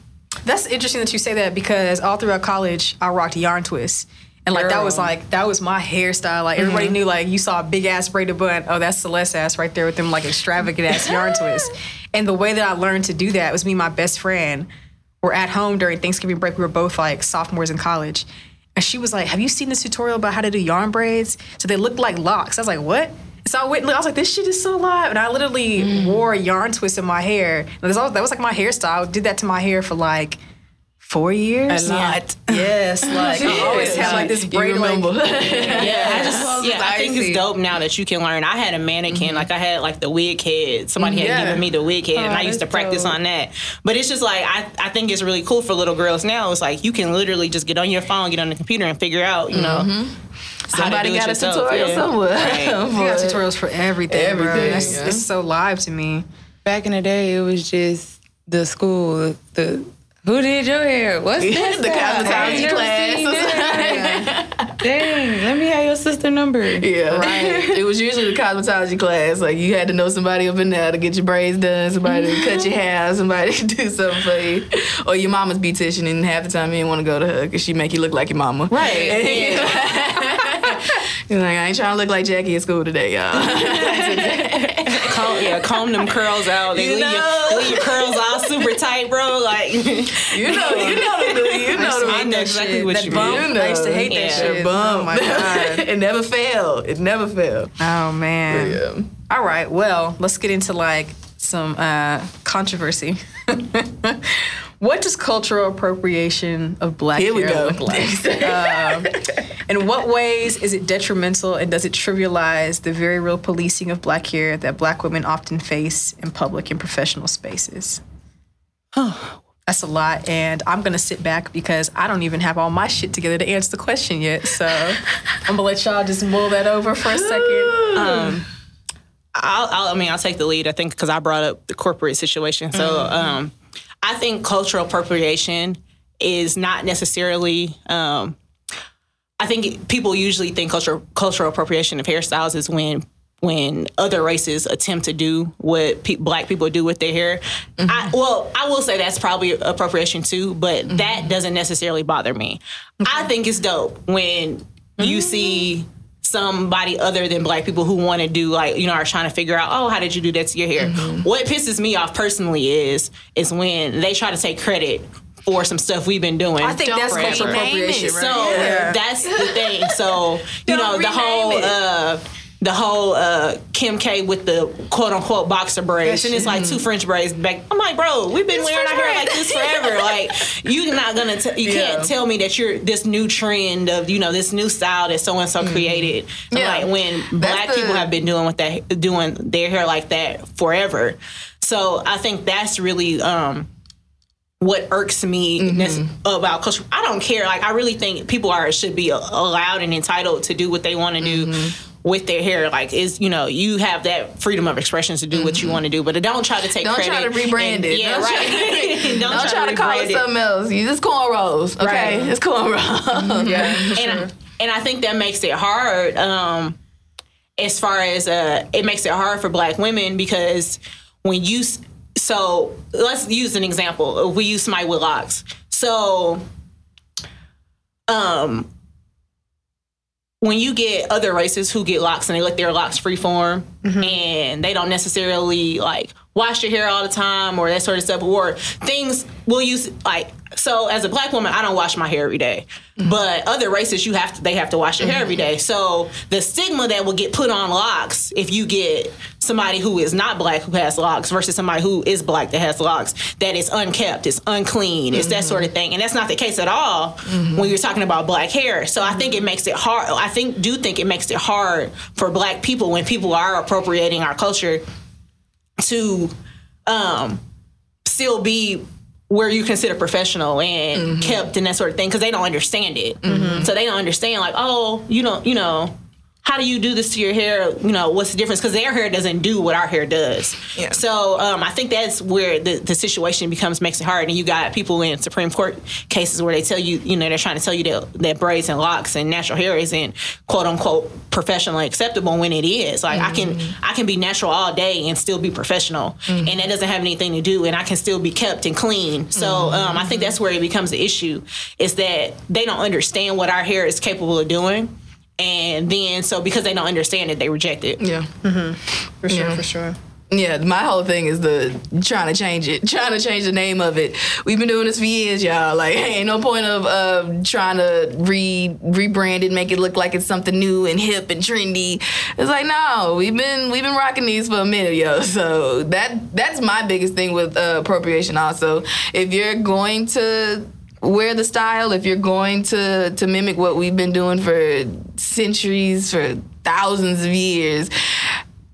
That's interesting that you say that because all throughout college, I rocked yarn twists. And like that was like that was my hairstyle. Like everybody mm-hmm. knew like you saw a big ass braided bun. Oh, that's Celeste ass right there with them like extravagant ass yarn twists. And the way that I learned to do that was me and my best friend were at home during Thanksgiving break. We were both like sophomores in college. And she was like, Have you seen this tutorial about how to do yarn braids? So they looked like locks. I was like, What? So I went and I was like, this shit is so live. And I literally mm. wore a yarn twist in my hair. Was, that was like my hairstyle. Did that to my hair for like four years. A lot. Yes, like I always had like this You braid like remember. Yeah, I just Clothes yeah, I think it's dope now that you can learn. I had a mannequin, mm-hmm. like I had like the wig head. Somebody had Yeah. given me the wig head, and oh, I used to practice dope. on that. But it's just like I, I think it's really cool for little girls now. It's like you can literally just get on your phone, get on the computer, and figure out, you know, mm-hmm. how to Somebody got a tutorial Yeah. somewhere. Right. you got tutorials for everything. bro. Everything, That's- yeah. It's so live to me. Back in the day, it was just the school. The who did your hair? What's this? the cosmetology I ain't never class. Dang, let me have your sister number. Yeah, right. it was usually the cosmetology class. Like you had to know somebody up in there to get your braids done, somebody to cut your hair, somebody to do something for you, or your mama's beautician. And half the time you didn't want to go to her because she make you look like your mama. Right. You're like, I ain't trying to look like Jackie at school today, y'all. comb, yeah, comb them curls out. They You leave, know? your, leave your curls all super tight, bro. Like you know, you know the you know the I know exactly what that you bump, mean. You I used to know. hate that Yeah. shit. bump. Oh my god. it never failed. It never failed. Oh man. Yeah. All right. Well, let's get into like some uh, controversy. What does cultural appropriation of black Here we hair go. look like? um, in what ways is it detrimental, and does it trivialize the very real policing of black hair that black women often face in public and professional spaces? That's a lot, and I'm gonna sit back because I don't even have all my shit together to answer the question yet. So I'm gonna let y'all just mull that over for a second. Um, I'll, I'll, I mean, I'll take the lead. I think because I brought up the corporate situation. So, um, I think cultural appropriation is not necessarily. Um, I think people usually think cultural cultural appropriation of hairstyles is when when other races attempt to do what pe- black people do with their hair. Mm-hmm. I, well, I will say that's probably appropriation too, but mm-hmm. that doesn't necessarily bother me. I think it's dope when you mm-hmm. see somebody other than black people who want to do like you know are trying to figure out oh how did you do that to your hair what pisses me off personally is is when they try to take credit for some stuff we've been doing I think that's cultural appropriation, right? So Yeah. that's the thing. So you know the whole uh, the whole uh, Kim K with the quote unquote boxer braids, and it's like two French braids back. I'm like, bro, we've been wearing our hair like this forever. like you're not gonna, t- you Yeah. can't tell me that you're this new trend of you know this new style that so and so created. Yeah. Like when black the- people have been doing with that, doing their hair like that forever. So I think that's really. um what irks me nec- about culture. I don't care. Like I really think people are should be allowed and entitled to do what they want to do with their hair. Like is you know you have that freedom of expression to do what you want to do, but don't try to take Don't credit. try to rebrand and- it. Yeah, Don't right. don't, Don't try to call it something else. You just cornrows, okay? Right. It's cornrows. yeah, and I, and I think that makes it hard. Um, as far as uh, it makes it hard for Black women because when you so let's use an example. We use somebody with locks. So, um, when you get other races who get locks and they let their locks freeform mm-hmm. and they don't necessarily like wash your hair all the time or that sort of stuff, or things we'll use like so as a black woman, I don't wash my hair every day. But other races you have to they have to wash their hair every day. So the stigma that will get put on locks if you get somebody who is not black who has locks versus somebody who is black that has locks, that is unkept, it's unclean, it's that sort of thing. And that's not the case at all when you're talking about black hair. So I think it makes it hard. I think do think it makes it hard for black people when people are appropriating our culture to um, still be where you consider professional and mm-hmm. kept and that sort of thing because they don't understand it. Mm-hmm. So they don't understand like, oh, you know, you know, how do you do this to your hair? You know, what's the difference? Because their hair doesn't do what our hair does. Yeah. So um, I think that's where the, the situation becomes makes it hard. And you got people in Supreme Court cases where they tell you, you know, they're trying to tell you that, that braids and locks and natural hair isn't quote unquote professionally acceptable when it is. Like I can I can be natural all day and still be professional, and that doesn't have anything to do. And I can still be kept and clean. So um, I think that's where it becomes an issue is that they don't understand what our hair is capable of doing. And then, so because they don't understand it, they reject it. yeah. for sure, for sure. Yeah, my whole thing is the trying to change it, trying to change the name of it. We've been doing this for years, y'all. Like, ain't no point of uh, trying to re rebrand it, make it look like it's something new and hip and trendy. It's like, no, we've been we've been rocking these for a minute, yo. So that that's my biggest thing with uh, appropriation. Also, if you're going to wear the style, if you're going to to mimic what we've been doing for centuries, for thousands of years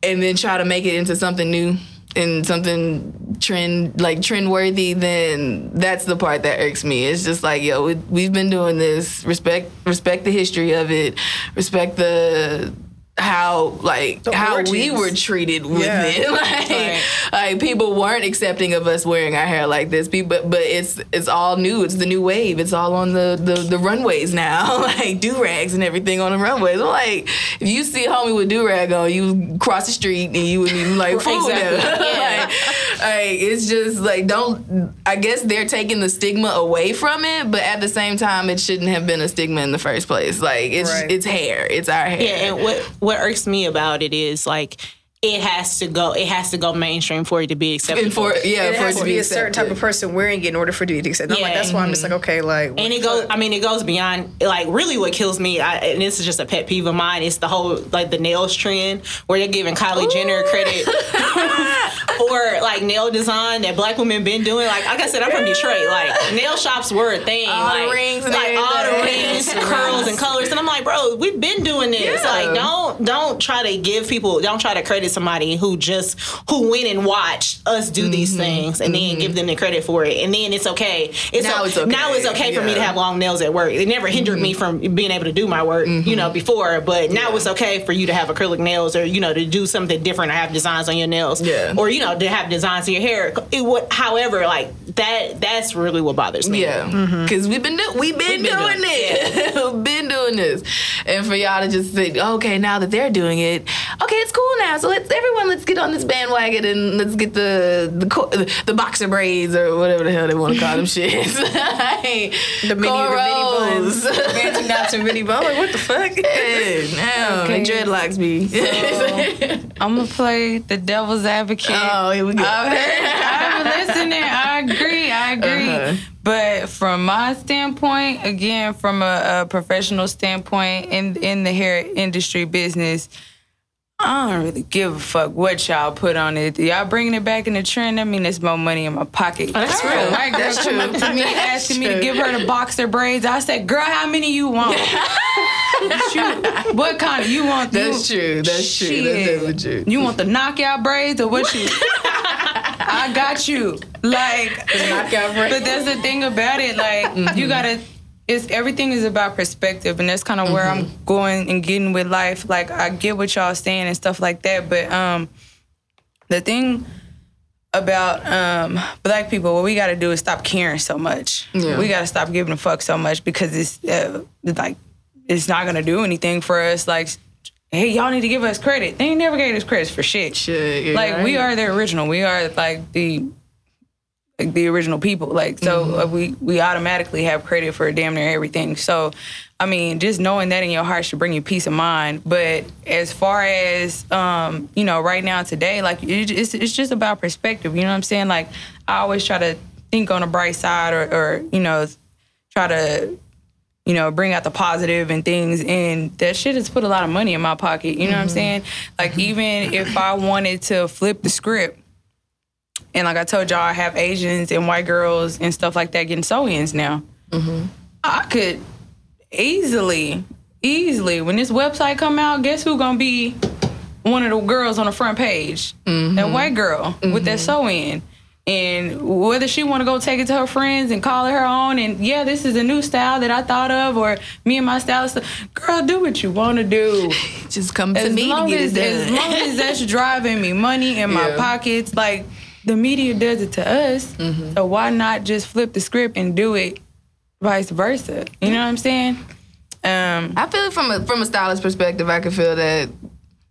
and then try to make it into something new and something trend like trend worthy then that's the part that irks me. It's just like yo we, we've been doing this. Respect respect the history of it. Respect the how like how we were treated with Yeah. it. Like, like people weren't accepting of us wearing our hair like this. People but, but it's it's all new. It's the new wave. It's all on the the, the runways now. Like do-rags and everything on the runways. I'm like if you see a homie with do-rag on you cross the street and you wouldn't even like fool Exactly. them Yeah. like, like it's just like don't. I guess they're taking the stigma away from it, but at the same time, it shouldn't have been a stigma in the first place. Like it's Right. it's hair. It's our hair. Yeah, and what what irks me about it is like it has to go it has to go mainstream for it to be acceptable. And for yeah, it for has it to be a certain type of person wearing it in order for it to be accepted. I'm like, Yeah. that's why I'm just mm-hmm. like, okay, like, and it goes. I mean, it goes beyond. Like, really, what kills me, I, and this is just a pet peeve of mine, is the whole like the nails trend, where they're giving Kylie Jenner credit for like nail design that black women been doing. Like, like I said, I'm from Detroit. Like, nail shops were a thing. All the like, rings and like all the rings, curls, and colors. And I'm like, bro, we've been doing this. Yeah. Like, don't don't try to give people, don't try to credit somebody who just who went and watched us do Mm-hmm. these things, and then give mm-hmm. them the credit for it, and then it's okay. It's Now o- it's okay. Now it's okay for me to have long nails at work. It never hindered me mm-hmm. from being able to do my work, you know, mm-hmm. before. But now it's okay for you to have acrylic nails, or you know, to do something different, or have designs on your nails, Yeah. or you know, to have designs in your hair. It would, however, like that. That's really what bothers me. Yeah, because we've been do- we've been, We've been doing doing it. we've been doing this, and for y'all to just say, okay, now that they're doing it, okay, it's cool now. So let's everyone let's get on this bandwagon and let's get the the the boxer braids or whatever the hell they want to call them shits. the mini, Cornrows. the mini bun, fancy knots and mini bun. Like, what the fuck? Hey, now Okay. dreadlocks be. I'm gonna play the devil's advocate. oh, here we go. Heard, I'm listening. I agree. I agree. Uh-huh. But from my standpoint, again, from a, a professional standpoint in in the hair industry business, I don't really give a fuck what y'all put on it. Y'all bringing it back in the trend. I mean, there's more money in my pocket. Oh, that's A true. White girl That's come true. up to me That's asking me to give her the boxer braids. I said, "Girl, how many you want? Shoot, what kind? of You want? That's you, true. That's true. That's Shit. true. You want the knockout braids or what you? I got you. Like knockout braids. But that's the thing about it. Like you gotta. It's everything is about perspective, and that's kind of where I'm going and getting with life. Like I get what y'all saying and stuff like that, but um, the thing about um black people, what we got to do is stop caring so much. Yeah. We got to stop giving a fuck so much because it's uh, like it's not gonna do anything for us. Like, hey, y'all need to give us credit. They ain't never gave us credit for shit. Shit, you're like we are the original. We are like the like the original people. Like so, uh, we we automatically have credit for damn near everything. So, I mean, just knowing that in your heart should bring you peace of mind. But as far as um, you know, right now today, like it, it's it's just about perspective. You know what I'm saying? Like I always try to think on the bright side, or, or you know, try to you know, bring out the positive and things. And that shit has put a lot of money in my pocket. You know what I'm saying? Like, even if I wanted to flip the script, and like I told y'all, I have Asians and white girls and stuff like that getting sew-ins now. Mm-hmm. I could easily, easily, when this website come out, guess who gonna be one of the girls on the front page? Mm-hmm. That white girl with that mm-hmm. sew-in. And whether she want to go take it to her friends and call it her own, and yeah, this is a new style that I thought of, or me and my stylist, girl, do what you want to do just come to as me long as, as long as that's driving me money in my pockets, like the media does it to us. Mm-hmm. So why not just flip the script and do it vice versa? You know what I'm saying? Um, I feel it from a from a stylist perspective. I can feel that.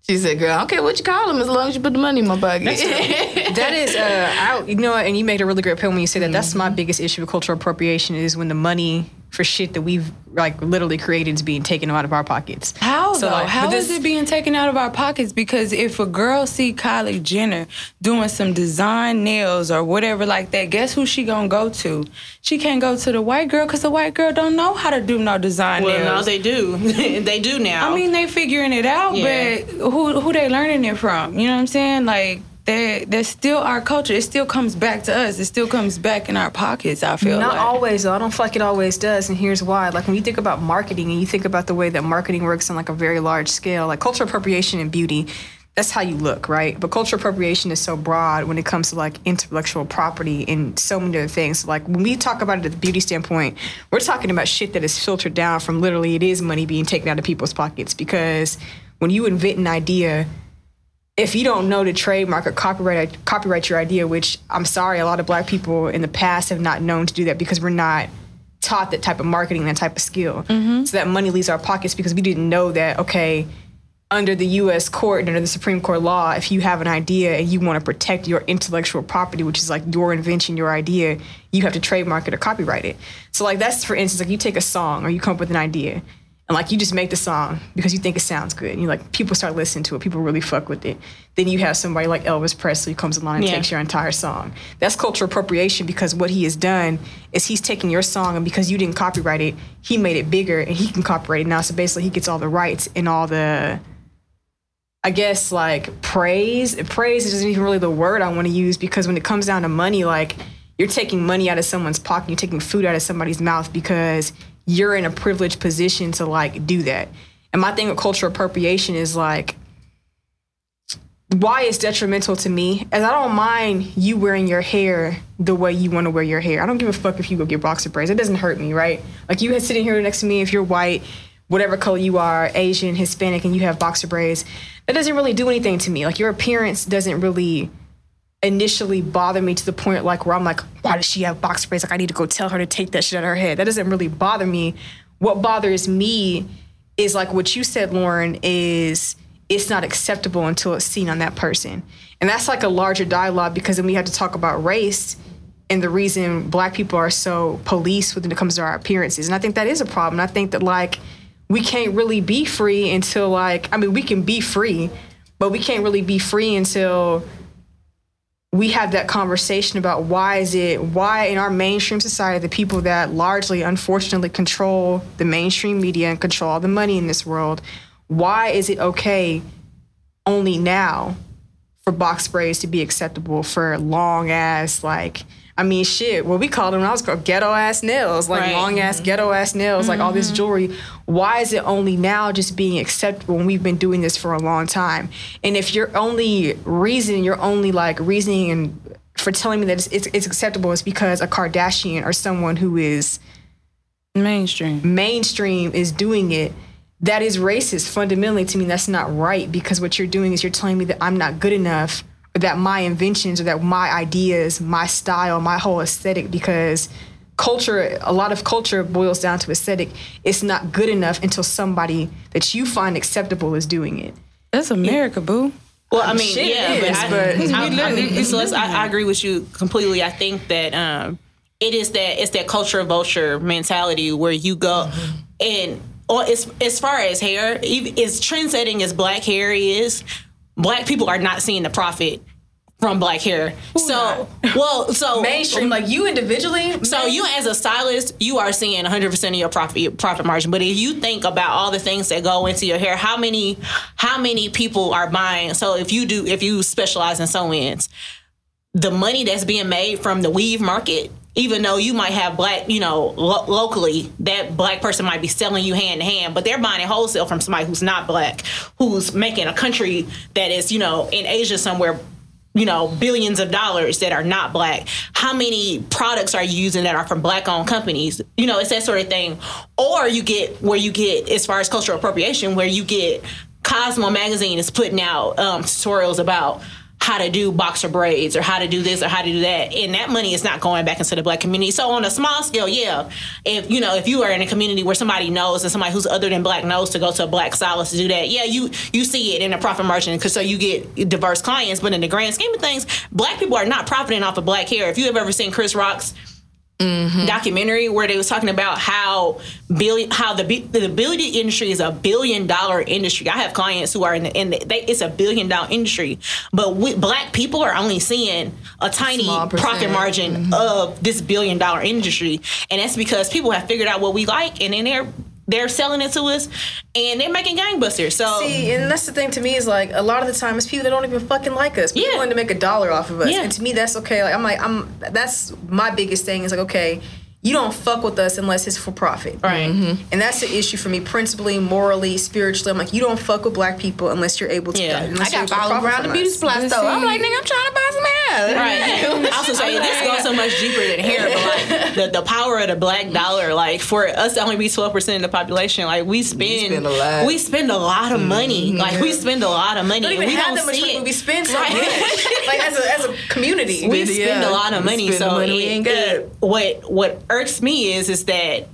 She said, "Girl, I don't care what you call them, as long as you put the money in my pocket." that is, uh, I, you know, and you made a really great point when you say that. That's my biggest issue with cultural appropriation is when the money for shit that we've like literally created is being taken out of our pockets. how So, though? like, How but is this- it being taken out of our pockets? Because if a girl see Kylie Jenner doing some design nails or whatever like that, guess who she gonna go to? She can't go to the white girl because the white girl don't know how to do no design Well, nails. now they do. they do now. I mean, they figuring it out, Yeah. but who who they learning it from? You know what I'm saying? Like they that's still our culture. It still comes back to us. It still comes back in our pockets. I feel Not like. always, though. I don't feel like it always does, and here's why. Like when you think about marketing and you think about the way that marketing works on like a very large scale, like cultural appropriation and beauty, that's how you look, right? But cultural appropriation is so broad when it comes to like intellectual property and so many other things. Like when we talk about it at the beauty standpoint, we're talking about shit that is filtered down from literally it is money being taken out of people's pockets because when you invent an idea if you don't know to trademark or copyright copyright your idea, which I'm sorry, a lot of black people in the past have not known to do that because we're not taught that type of marketing, that type of skill. Mm-hmm. So that money leaves our pockets because we didn't know that, okay, under the U.S. court and under the Supreme Court law, if you have an idea and you want to protect your intellectual property, which is like your invention, your idea, you have to trademark it or copyright it. So like that's for instance, like you take a song or you come up with an idea and like you just make the song because you think it sounds good. And you like people start listening to it, people really fuck with it. Then you have somebody like Elvis Presley comes along and Yeah. takes your entire song. That's cultural appropriation because what he has done is he's taken your song and because you didn't copyright it, he made it bigger and he can copyright it now. So basically he gets all the rights and all the I guess like praise. Praise isn't even really the word I want to use because when it comes down to money, like you're taking money out of someone's pocket, you're taking food out of somebody's mouth because you're in a privileged position to like do that. And my thing with cultural appropriation is like why it's detrimental to me is I don't mind you wearing your hair the way you want to wear your hair. I don't give a fuck if you go get boxer braids. It doesn't hurt me, right? Like you sitting here next to me, if you're white, whatever color you are, Asian, Hispanic, and you have boxer braids, that doesn't really do anything to me. Like your appearance doesn't really initially bother me to the point like where I'm like, why does she have boxer braids? Like I need to go tell her to take that shit out of her head. That doesn't really bother me. What bothers me is like what you said, Lauren, is it's not acceptable until it's seen on that person. And that's like a larger dialogue because then we have to talk about race and the reason black people are so police when it comes to our appearances. And I think that is a problem. I think that like we can't really be free until like I mean we can be free, but we can't really be free until we have that conversation about why is it why in our mainstream society the people that largely unfortunately control the mainstream media and control all the money in this world why is it okay only now for box braids to be acceptable for long ass like I mean shit what we called them when I was called ghetto ass nails like Right. long ass mm-hmm. ghetto ass nails like all this mm-hmm. jewelry why is it only now just being acceptable when we've been doing this for a long time and if your only reason your only like reasoning and for telling me that it's, it's, it's acceptable is because a Kardashian or someone who is Mainstream. mainstream is doing it, that is racist. Fundamentally, to me, that's not right because what you're doing is you're telling me that I'm not good enough, that my inventions, or that my ideas, my style, my whole aesthetic, because culture, a lot of culture boils down to aesthetic. It's not good enough until somebody that you find acceptable is doing it. That's America, boo. Well, I mean, Shit, yeah, is, but, I, but- I, I mean, so let's- I, I agree with you completely. I think that um, it is that it's that culture vulture mentality where you go and or as as far as hair, even- as trend setting as black hair is, black people are not seeing the profit from black hair. so, well, so Mainstream, like you individually. so you as a stylist, you are seeing 100% of your profit profit margin. But if you think about all the things that go into your hair, how many how many people are buying? So if you do if you specialize in sew-ins, the money that's being made from the weave market, even though you might have black, you know, lo- locally, that black person might be selling you hand to hand, but they're buying it wholesale from somebody who's not black, who's making a country that is, you know, in Asia somewhere you know, billions of dollars that are not black. How many products are you using that are from black owned companies? You know, it's that sort of thing. Or you get where you get, as far as cultural appropriation, where you get Cosmo magazine is putting out um, tutorials about how to do boxer braids or how to do this or how to do that. And that money is not going back into the black community. So on a small scale yeah. If you know if you are in a community where somebody knows and somebody who's other than black knows to go to a black stylist to do that yeah you you see it in a profit margin. Because so you get diverse clients. But in the grand scheme of things black people are not profiting off of black hair. If you have ever seen chris rock's Mm-hmm. documentary where they was talking about how billion how the the beauty industry is a billion dollar industry. I have clients who are in the, in the they, it's a billion dollar industry, but we, black people are only seeing a tiny profit margin mm-hmm. of this billion dollar industry, and that's because people have figured out what we like, and then they're they're selling it to us, and they're making gangbusters. So See, and that's the thing to me is like a lot of the time it's people that don't even fucking like us. People Yeah. wanting to make a dollar off of us, Yeah. and to me that's okay. Like I'm like I'm that's my biggest thing is like okay, you don't fuck with us unless it's for profit, Right. Mm-hmm. And that's the issue for me, principally, morally, spiritually. I'm like you don't fuck with black people unless you're able to. Yeah. unless I you're got able to followed profit around the from beauty us. supply store. I'm like, nigga, I'm trying to buy some hair. Right. I also say this goes so much deeper than hair, but like the, the power of the black dollar, like for us to only be twelve percent of the population, like we spend spend a lot. we spend a lot of money. Mm-hmm. Like we spend a lot of money. Don't even we have don't that much see money, it. we spend so Right. much, like as a as a community. we Yeah. spend a lot of We money. spend the So money we it- ain't got. it- what what irks me is is that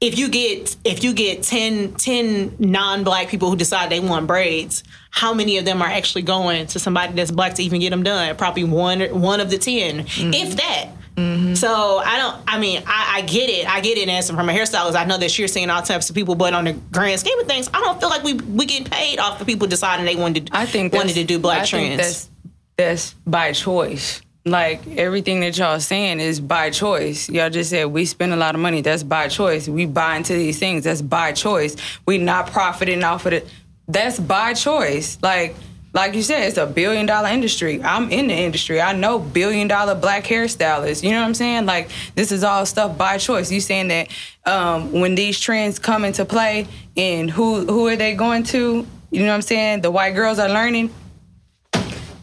if you get if you get 10, 10 non-black people who decide they want braids, how many of them are actually going to somebody that's black to even get them done? Probably one one of the 10 mm-hmm. if that. Mm-hmm. So I don't. I mean, I, I get it. I get it. And from a hairstylist, I know that you're seeing all types of people, but on the grand scheme of things, I don't feel like we we get paid off of people deciding they wanted to. I think wanted to do black I think trends. that's that's by choice. Like everything that y'all saying is by choice. Y'all just said we spend a lot of money. That's by choice. We buy into these things. That's by choice. We not profiting off of it. That's by choice. Like like you said, it's a billion dollar industry. I'm in the industry. I know billion dollar black hairstylists. You know what I'm saying? Like this is all stuff by choice. You saying that um, when these trends come into play and who who are they going to? You know what I'm saying? The white girls are learning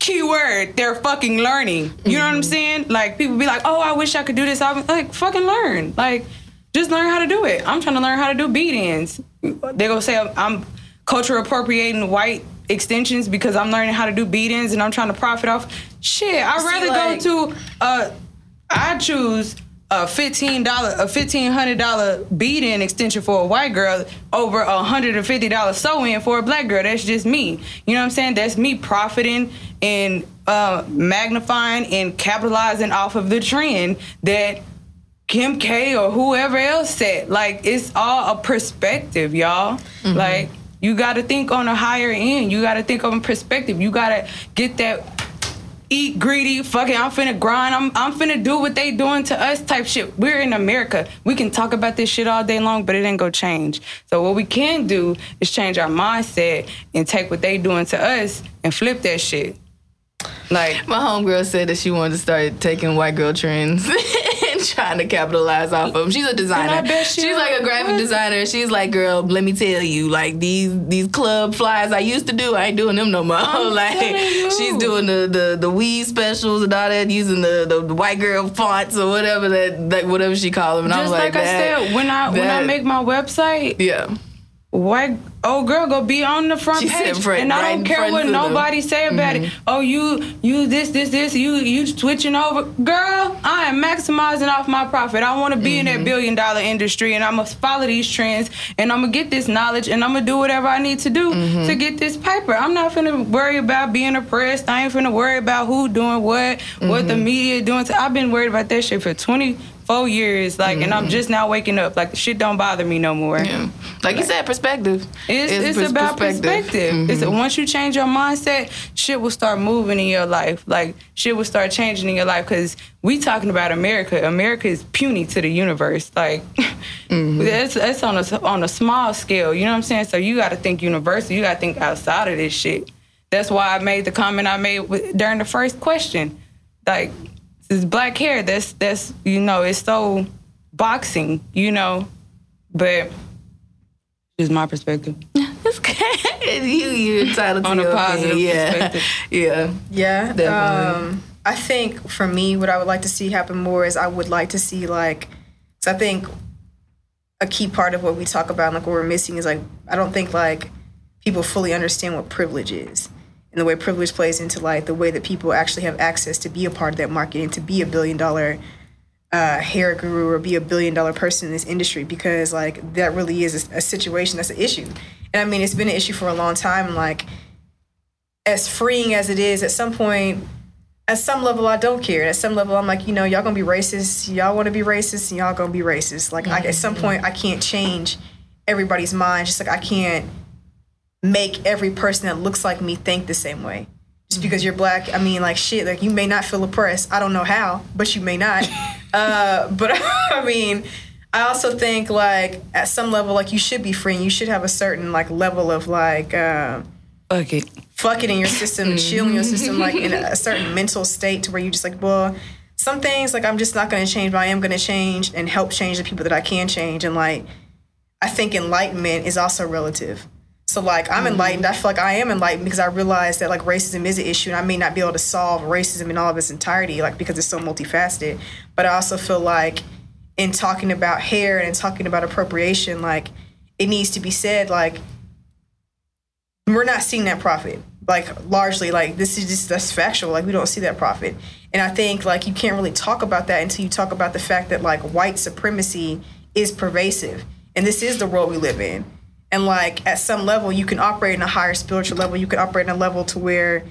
keyword they're fucking learning. You know what i'm saying? Like people be like oh i wish i could do this. I'm like fucking learn. Like just learn how to do it. I'm trying to learn how to do bead ins they're gonna say i'm, culture appropriating white extensions because i'm learning how to do bead ins and i'm trying to profit off. Shit i'd See, rather like- go to uh i choose a fifteen dollar, a fifteen hundred dollar bead-in extension for a white girl over a hundred and fifty dollar sew-in for a black girl. That's just me. You know what I'm saying? That's me profiting and uh, magnifying and capitalizing off of the trend that Kim K or whoever else said. Like it's all a perspective, y'all. Like you got to think on a higher end. You got to think on perspective. You got to get that eat greedy, fucking I'm finna grind, I'm I'm finna do what they doing to us type shit. We're in America. We can talk about this shit all day long, but it ain't gonna change. So what we can do is change our mindset and take what they doing to us and flip that shit. Like My homegirl said that she wanted to start taking white girl trends trying to capitalize off of them. She's a designer. She's like a graphic designer. She's like, girl, let me tell you, like these these club flyers I used to do, I ain't doing them no more. like telling you. she's doing the the the weed specials and all that, using the, the, the white girl fonts or whatever that like whatever she call them. And I was just like, like, I said, when I when I make my website, yeah. White old girl go be on the front She page, front- and I right don't care what of them. nobody say about it. Mm-hmm. Oh, you you this this this you you switching over, girl. I am maximizing off my profit. I want to be in that mm-hmm. billion dollar industry, and I'm gonna follow these trends, and I'm gonna get this knowledge, and I'm gonna do whatever I need to do mm-hmm. to get this paper. I'm not finna worry about being oppressed. I ain't finna worry about who doing what, what the media doing. To, I've been worried about that shit for 24 years, like, and I'm mm-hmm. just now waking up. Like, shit don't bother me no more. Yeah. Like you said, perspective. It's, it's, pers- about perspective. It's mm-hmm. once you change your mindset, shit will start moving in your life. Like shit will start changing in your life because we talking about America. America is puny to the universe. Like mm-hmm. it's it's on a on a small scale. You know what I'm saying? So you got to think universal. You got to think outside of this shit. That's why I made the comment I made with, during the first question. Like this black hair. That's that's you know it's so boxing. You know, but. just my perspective. It's good. you you're entitled to On a positive opinion. yeah. perspective. Yeah. Yeah, Definitely. Um, I think for me, what I would like to see happen more is I would like to see like, because I think a key part of what we talk about, like what we're missing, is like I don't think like people fully understand what privilege is and the way privilege plays into like the way that people actually have access to be a part of that market and to be a billion dollar uh, hair guru or be a billion dollar person in this industry because like that really is a, a situation that's an issue. And I mean, it's been an issue for a long time. and, Like, as freeing as it is, at some point, at some level, I don't care. At some level, I'm like, you know, y'all gonna be racist. Y'all want to be racist, and y'all gonna be racist. Like, I, at some point, I can't change everybody's mind. Just like I can't make every person that looks like me think the same way. Just because you're black, I mean, like shit. Like you may not feel oppressed. I don't know how, but you may not. uh, but I mean, I also think like at some level, like you should be free. and You should have a certain like level of like. Uh, Fuck it. fuck it in your system, chill in your system, like in a certain mental state to where you just like, well, some things like I'm just not gonna change, but I am gonna change and help change the people that I can change. And like, I think enlightenment is also relative. So like I'm mm-hmm. enlightened. I feel like I am enlightened because I realize that like racism is an issue, and I may not be able to solve racism in all of its entirety, like because it's so multifaceted. But I also feel like in talking about hair and talking about appropriation, like it needs to be said, like we're not seeing that profit. Like largely, like this is just that's factual. Like we don't see that profit, and I think like you can't really talk about that until you talk about the fact that like white supremacy is pervasive, and this is the world we live in. And like at some level, you can operate in a higher spiritual level. You can operate in a level to where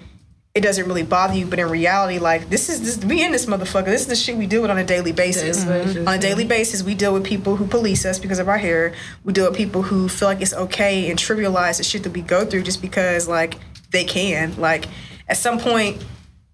it doesn't really bother you, but in reality, like this is this we in this motherfucker. This is the shit we deal with on a daily basis. On a daily basis, we deal with people who police us because of our hair. We deal with people who feel like it's okay and trivialize the shit that we go through just because like they can. Like at some point,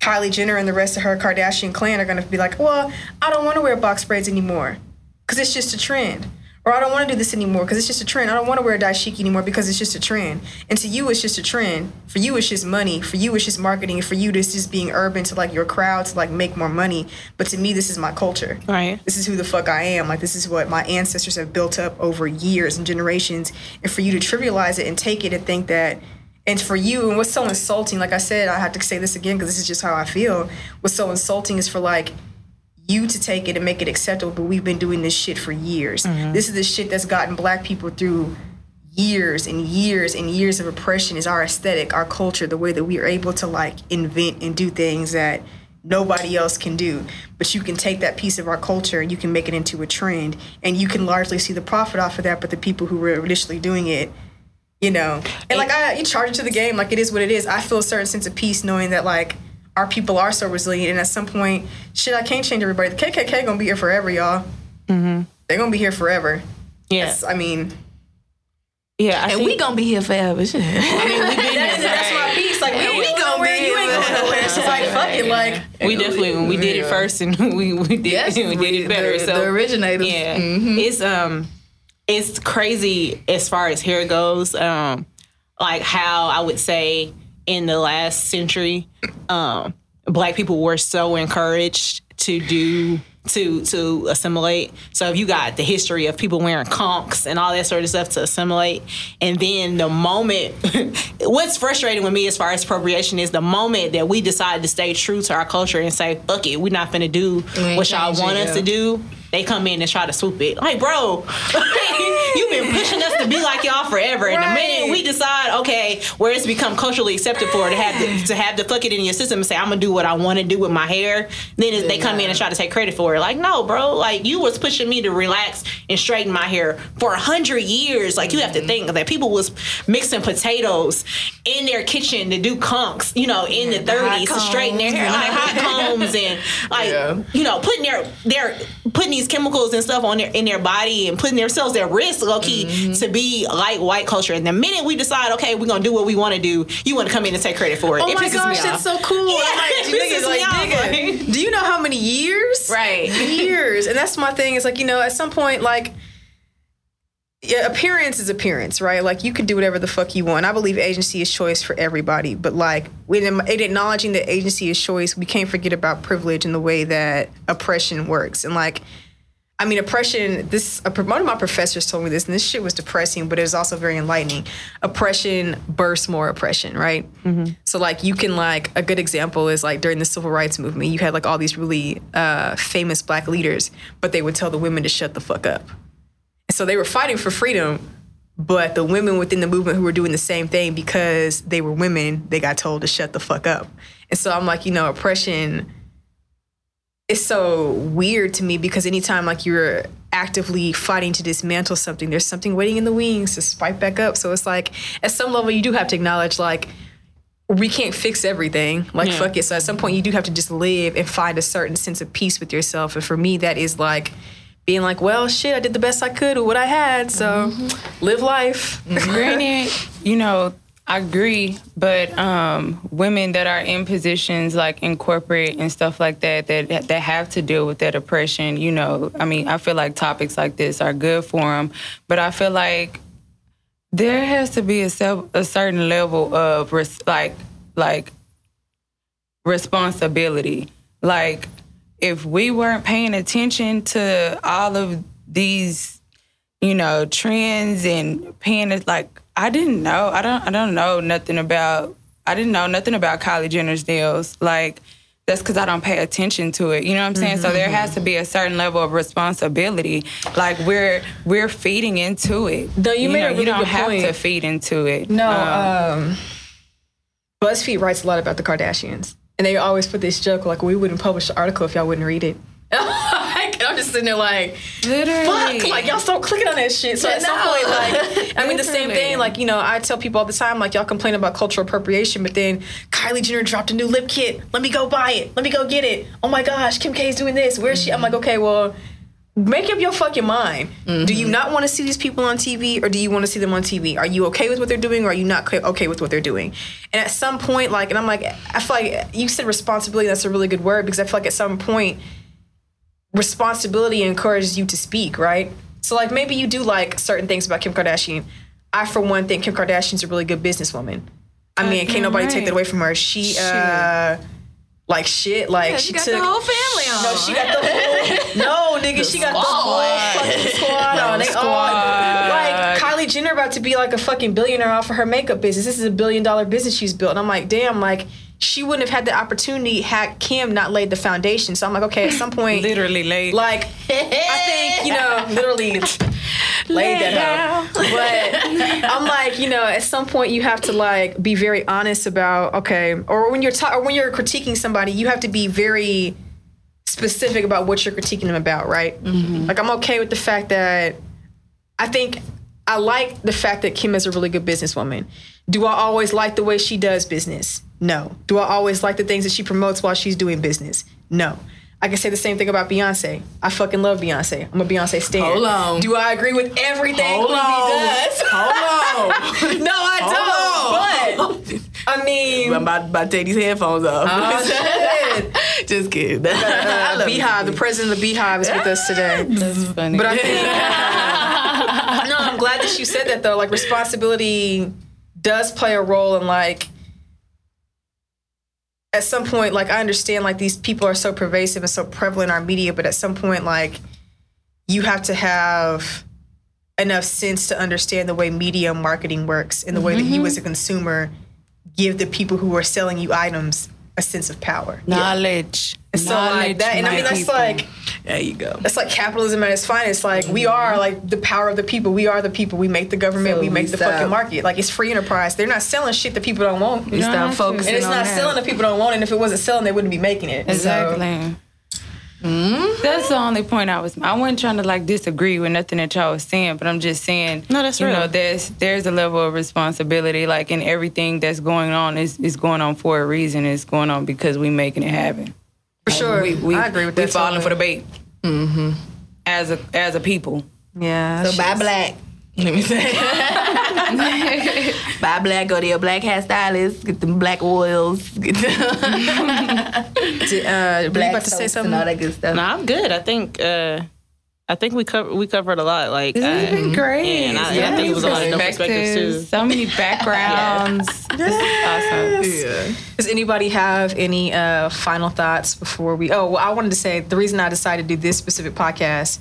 Kylie Jenner and the rest of her Kardashian clan are gonna be like, well, I don't want to wear box braids anymore because it's just a trend. Or I don't want to do this anymore because it's just a trend. I don't want to wear a dashiki anymore because it's just a trend. And to you, it's just a trend. For you, it's just money. For you, it's just marketing. For you, this is being urban to like your crowd to like make more money. But to me, this is my culture. Right. This is who the fuck I am. Like this is what my ancestors have built up over years and generations. And for you to trivialize it and take it and think that and for you, and what's so insulting, like I said, I have to say this again because this is just how I feel. What's so insulting is for like you to take it and make it acceptable, but we've been doing this shit for years. Mm-hmm. This is the shit that's gotten black people through years and years and years of oppression is our aesthetic, our culture, the way that we are able to like invent and do things that nobody else can do. But you can take that piece of our culture and you can make it into a trend and you can largely see the profit off of that, but the people who were initially doing it you know and like i you charge it to the game like it is what it is i feel a certain sense of peace knowing that like our people are so resilient and at some point shit i can't change everybody the kkk gonna be here forever y'all mm-hmm. they're gonna be here forever Yeah. I mean Yeah. I And think, we gonna be here forever. Shit. I mean, we've been that is, here, that's my piece like we, We we gonna gonna be where you ain't here going nowhere so like fuck it like We definitely when we did it first and we, we did Yes, we did it better. the- so the originators. Yeah, it's um, it's crazy as far as hair goes. Um, like how I would say in the last century, um, black people were so encouraged to do to to assimilate. So if you got the history of people wearing conks and all that sort of stuff to assimilate, and then the moment, what's frustrating with me as far as appropriation is the moment that we decide to stay true to our culture and say, "Fuck it, we're not gonna do what y'all want us to do." They come in and try to swoop it. Like, bro, you've been pushing us to be like y'all forever. And the minute we decide, okay, where it's become culturally accepted for to have the, to have the fuck it in your system and say, I'm gonna do what I want to do with my hair, then it- they come in and try to take credit for it. Like, no, bro, like you was pushing me to relax and straighten my hair for a hundred years. Like, you have to mm-hmm. think that people was mixing potatoes in their kitchen to do conks, you know, in the the hot 30s to straighten their hair, like hot combs and like Yeah. you know, putting their their putting these chemicals and stuff on their in their body and putting themselves at risk, low key, Mm-hmm. to be like white culture. And the minute we decide, okay, we're gonna do what we want to do, you want to come in and take credit for it. oh it my gosh off. so cool Yeah, like, it niggas, pisses me like, nigga, like- do you know how many years Right. years. And that's my thing. Is like, you know, at some point, like, yeah, appearance is appearance, right? Like, you can do whatever the fuck you want. I believe agency is choice for everybody. But, like, when in acknowledging that agency is choice, we can't forget about privilege and the way that oppression works. And, like, I mean, oppression. This a, one of my professors told me this, and this shit was depressing, but it was also very enlightening. Oppression bursts more oppression, right? So, like, you can like a good example is like during the civil rights movement, you had like all these really uh, famous black leaders, but they would tell the women to shut the fuck up. And so they were fighting for freedom, but the women within the movement who were doing the same thing because they were women, they got told to shut the fuck up. And so I'm like, you know, oppression it's so weird to me because anytime like you're actively fighting to dismantle something, there's something waiting in the wings to spike back up. So it's like at some level you do have to acknowledge like we can't fix everything. Like fuck it. So at some point you do have to just live and find a certain sense of peace with yourself. And for me that is like being like, well, shit, I did the best I could with what I had. So mm-hmm. live life. Granted, you know, I agree, but um, women that are in positions like in corporate and stuff like that, that that have to deal with that oppression, you know, I mean, I feel like topics like this are good for them, but I feel like there has to be a, a certain level of res- like like responsibility. Like if we weren't paying attention to all of these, you know, trends and paying like I didn't know. I don't I don't know nothing about I didn't know nothing about Kylie Jenner's deals. Like that's because I don't pay attention to it. You know what I'm saying? So there has to be a certain level of responsibility. Like we're we're feeding into it. No, you made know, a really you don't good have point. to feed into it. No, um, BuzzFeed writes a lot about the Kardashians, and they always put this joke like, "We wouldn't publish the article if y'all wouldn't read it." I'm just sitting there like, Literally. fuck, like y'all stop clicking on that shit. So at some No. point, like, I mean, the same thing. Like, you know, I tell people all the time, like, y'all complain about cultural appropriation, but then Kylie Jenner dropped a new lip kit. Let me go buy it. Let me go get it. Oh my gosh, Kim K's doing this. Where's she? I'm like, okay, well. Make up your fucking mind. Do you mm-hmm. not want to see these people on TV, or do you want to see them on TV? Are you okay with what they're doing, or are you not okay with what they're doing? And at some point, like, and I'm like, I feel like you said responsibility. That's a really good word because I feel like at some point, responsibility encourages you to speak, right? So like maybe you do like certain things about Kim Kardashian. I for one think Kim Kardashian's a really good businesswoman. I mean, can't nobody right. take that away from her. She uh like shit, like she she, got took the whole family on. No, she got the whole No, nigga, she got the whole fucking squad on. They all like Kylie Jenner about to be like a fucking billionaire off of her makeup business. This is a billion dollar business she's built. And I'm like, damn, like she wouldn't have had the opportunity had Kim not laid the foundation. So I'm like, okay, at some point Literally laid. like I think you know, literally laid that out. But I'm like, you know, at some point you have to like be very honest about okay, or when you're ta- or when you're critiquing somebody, you have to be very specific about what you're critiquing them about, right? Mm-hmm. Like I'm okay with the fact that I think I like the fact that Kim is a really good businesswoman. Do I always like the way she does business? No. Do I always like the things that she promotes while she's doing business? No. I can say the same thing about Beyonce. I fucking love Beyonce. I'm a Beyonce stan. Hold on. Do I agree with everything Hold on. Does? Hold on. no, I don't. But I mean, I'm about, about to take these headphones off. oh, shit. Just kidding. Uh, love BeyHive, the president of the BeyHive, is with us today. That's funny. But I think glad that you said that though. Like responsibility does play a role in like at some point, like I understand like these people are so pervasive and so prevalent in our media, but at some point, like you have to have enough sense to understand the way media marketing works and the way that you mm-hmm. as a consumer give the people who are selling you items a sense of power. knowledge. And so like that, and I mean that's people. like There you go. that's like capitalism at its finest. Like we are like the power of the people. We are the people. We make the government. So we make we the stop- fucking market. Like it's free enterprise. They're not selling shit that people don't want. We And stop have to. focusing it's on not that. selling if people don't want it. And if it wasn't selling, they wouldn't be making it. So- Exactly. Hmm? That's the only point I was. I wasn't trying to like disagree with nothing that y'all was saying, but I'm just saying. No, that's you real. know, there's there's a level of responsibility, like in everything that's going on is is going on for a reason. It's going on because we making it happen. For sure, We, we I agree with we that. falling for the bait. Mm-hmm. As a as a people. Yeah. So buy black. Let me say. buy black. Go to your black hairstylist. Get them black oils. Get the Uh, were you black about to say something? and all that good stuff. No, I'm good. I think uh, I think we covered we covered a lot. Like This has uh, been great. yeah, and I- I think it was a lot of dope perspectives, too. So many backgrounds. This is awesome. Yeah. Does anybody have any uh, final thoughts before we? Oh, well, I wanted to say the reason I decided to do this specific podcast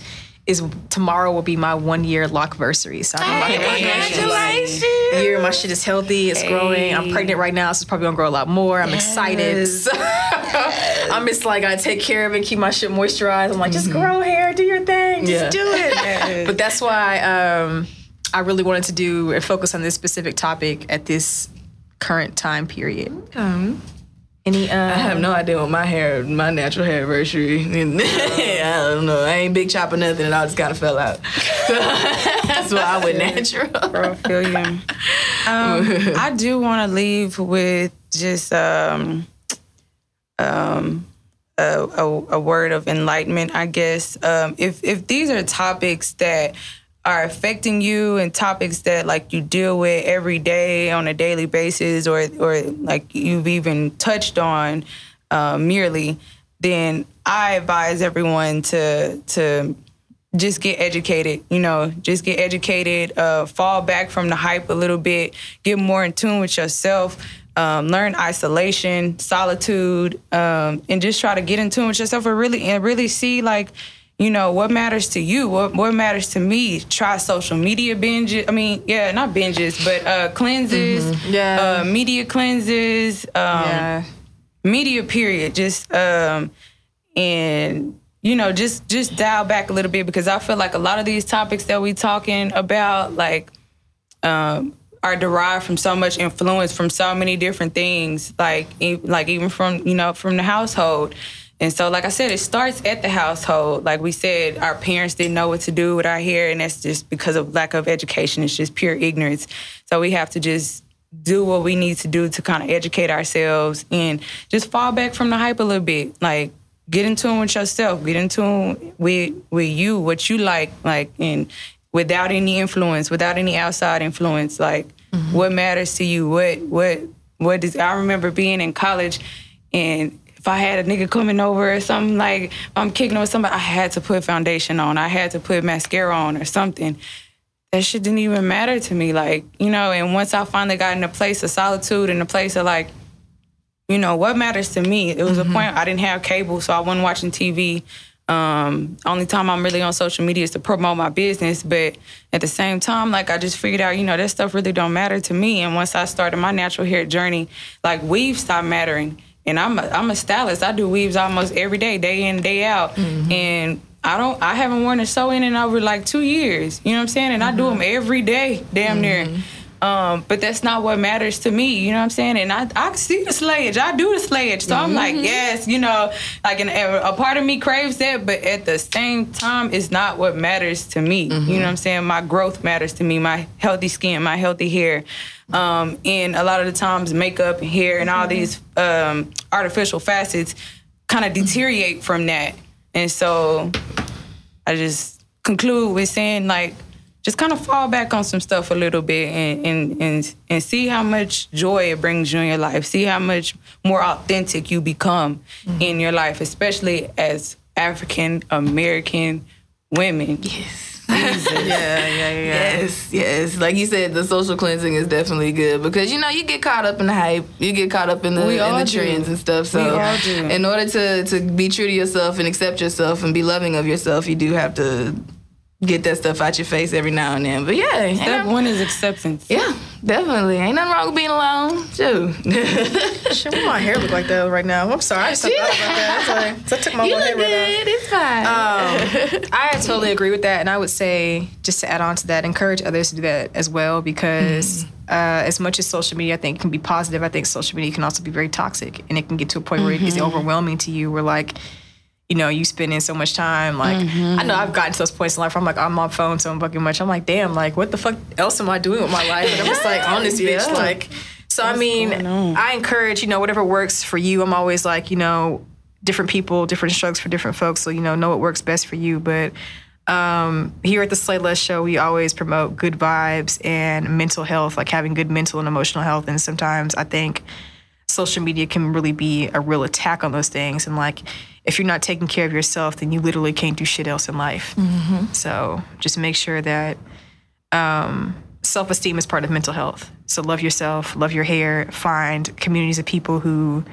is tomorrow will be my one year lockversary. So I'm Hey, like, congratulations. year. My shit is healthy. It's growing. I'm pregnant right now, so it's probably gonna grow a lot more. I'm excited. So, I'm just like I take care of it, keep my shit moisturized. I'm like, just grow hair, do your thing, just Yeah. do it. but that's why um, I really wanted to do and focus on this specific topic at this current time period. Any? Uh, I have no idea what my hair, my natural hair anniversary. I don't know. I ain't big chop or nothing. It all just kind of fell out. That's why I went natural. I feel you. Um, I do want to leave with just um, um, a, a, a word of enlightenment, I guess. Um, if if these are topics that are affecting you and topics that like you deal with every day on a daily basis, or or like you've even touched on uh, merely, then I advise everyone to to just get educated you know just get educated uh, fall back from the hype a little bit get more in tune with yourself um, learn isolation solitude um, and just try to get in tune with yourself and really and really see like you know what matters to you what, what matters to me try social media binges i mean yeah not binges but uh, cleanses Yeah. uh, media cleanses um, yeah. media period just um and you know just just dial back a little bit because i feel like a lot of these topics that we talking about like um are derived from so much influence from so many different things like like even from you know from the household And so, like I said, it starts at the household. Like we said, our parents didn't know what to do with our hair, and that's just because of lack of education. It's just pure ignorance. So we have to just do what we need to do to kind of educate ourselves and just fall back from the hype a little bit. Like get in tune with yourself, get in tune with with you, what you like, like and without any influence, without any outside influence, like mm-hmm. what matters to you, what what what does I remember being in college and if I had a nigga coming over or something like if I'm kicking with somebody, I had to put foundation on. I had to put mascara on or something. That shit didn't even matter to me. Like, you know, and once I finally got in a place of solitude and a place of like, you know, what matters to me? It was a point I didn't have cable, so I wasn't watching TV. Um, only time I'm really on social media is to promote my business, but at the same time, like I just figured out, you know, that stuff really don't matter to me. And once I started my natural hair journey, like weave stopped mattering. And I'm a, I'm a stylist. I do weaves almost every day, day in, day out. Mm-hmm. And I don't, I haven't worn a sew in in over like two years. You know what I'm saying? And I do mm-hmm. them every day, damn near. Mm-hmm. Um, but that's not what matters to me, you know what I'm saying? And I, I see the slayage, I do the slayage. So I'm like, yes, you know, like an, a part of me craves that, but at the same time, it's not what matters to me. You know what I'm saying? My growth matters to me, my healthy skin, my healthy hair. Um, and a lot of the times, makeup, and hair, and all these um, artificial facets kind of deteriorate from that. And so I just conclude with saying like just kind of fall back on some stuff a little bit and and and, and see how much joy it brings you in your life. See how much more authentic you become mm-hmm. in your life, especially as African American women. Yeah, yeah, yeah, yeah. Yes, yes. Like you said, the social cleansing is definitely good because you know you get caught up in the hype, you get caught up in the, in the trends and stuff. So, We all do. in order to to be true to yourself and accept yourself and be loving of yourself, you do have to get that stuff out your face every now and then. But yeah, ain't Step nothing- one is acceptance. yeah, definitely. Ain't nothing wrong with being alone. too. Shit, what my hair look like that right now? I'm sorry, I just thought about that. Sorry. So I took my you look hair right good. It's fine. Um, I totally agree with that, and I would say just to add on to that, encourage others to do that as well because uh, as much as social media I think can be positive, I think social media can also be very toxic, and it can get to a point where it is overwhelming to you. Where like. You know, you spending so much time. Like, I know I've gotten to those points in life where I'm like, I'm on my phone so fucking much. I'm like, damn, like, what the fuck else am I doing with my life? And I'm just like, on this bitch, like. So I mean. I encourage you know whatever works for you. I'm always like, you know, different people, different strokes for different folks. So you know, know what works best for you. But um, here at the Slayyyleste Show, we always promote good vibes and mental health, like having good mental and emotional health. And sometimes I think social media can really be a real attack on those things. And like, if you're not taking care of yourself, then you literally can't do shit else in life. So just make sure that um, self esteem is part of mental health. So love yourself, love your hair, find communities of people who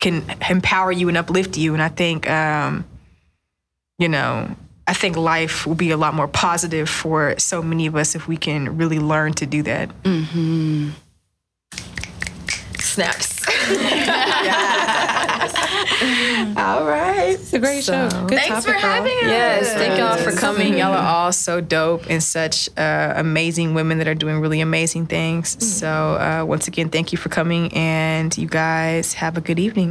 can empower you and uplift you. And I think, um, you know, I think life will be a lot more positive for so many of us if we can really learn to do that. Mm-hmm. Snaps. All right. It's a great show. Good Thanks for topic, girl. having us. Yes, thank y'all for coming. Y'all are all so dope and such uh, amazing women that are doing really amazing things. So, uh, once again, thank you for coming, and you guys have a good evening.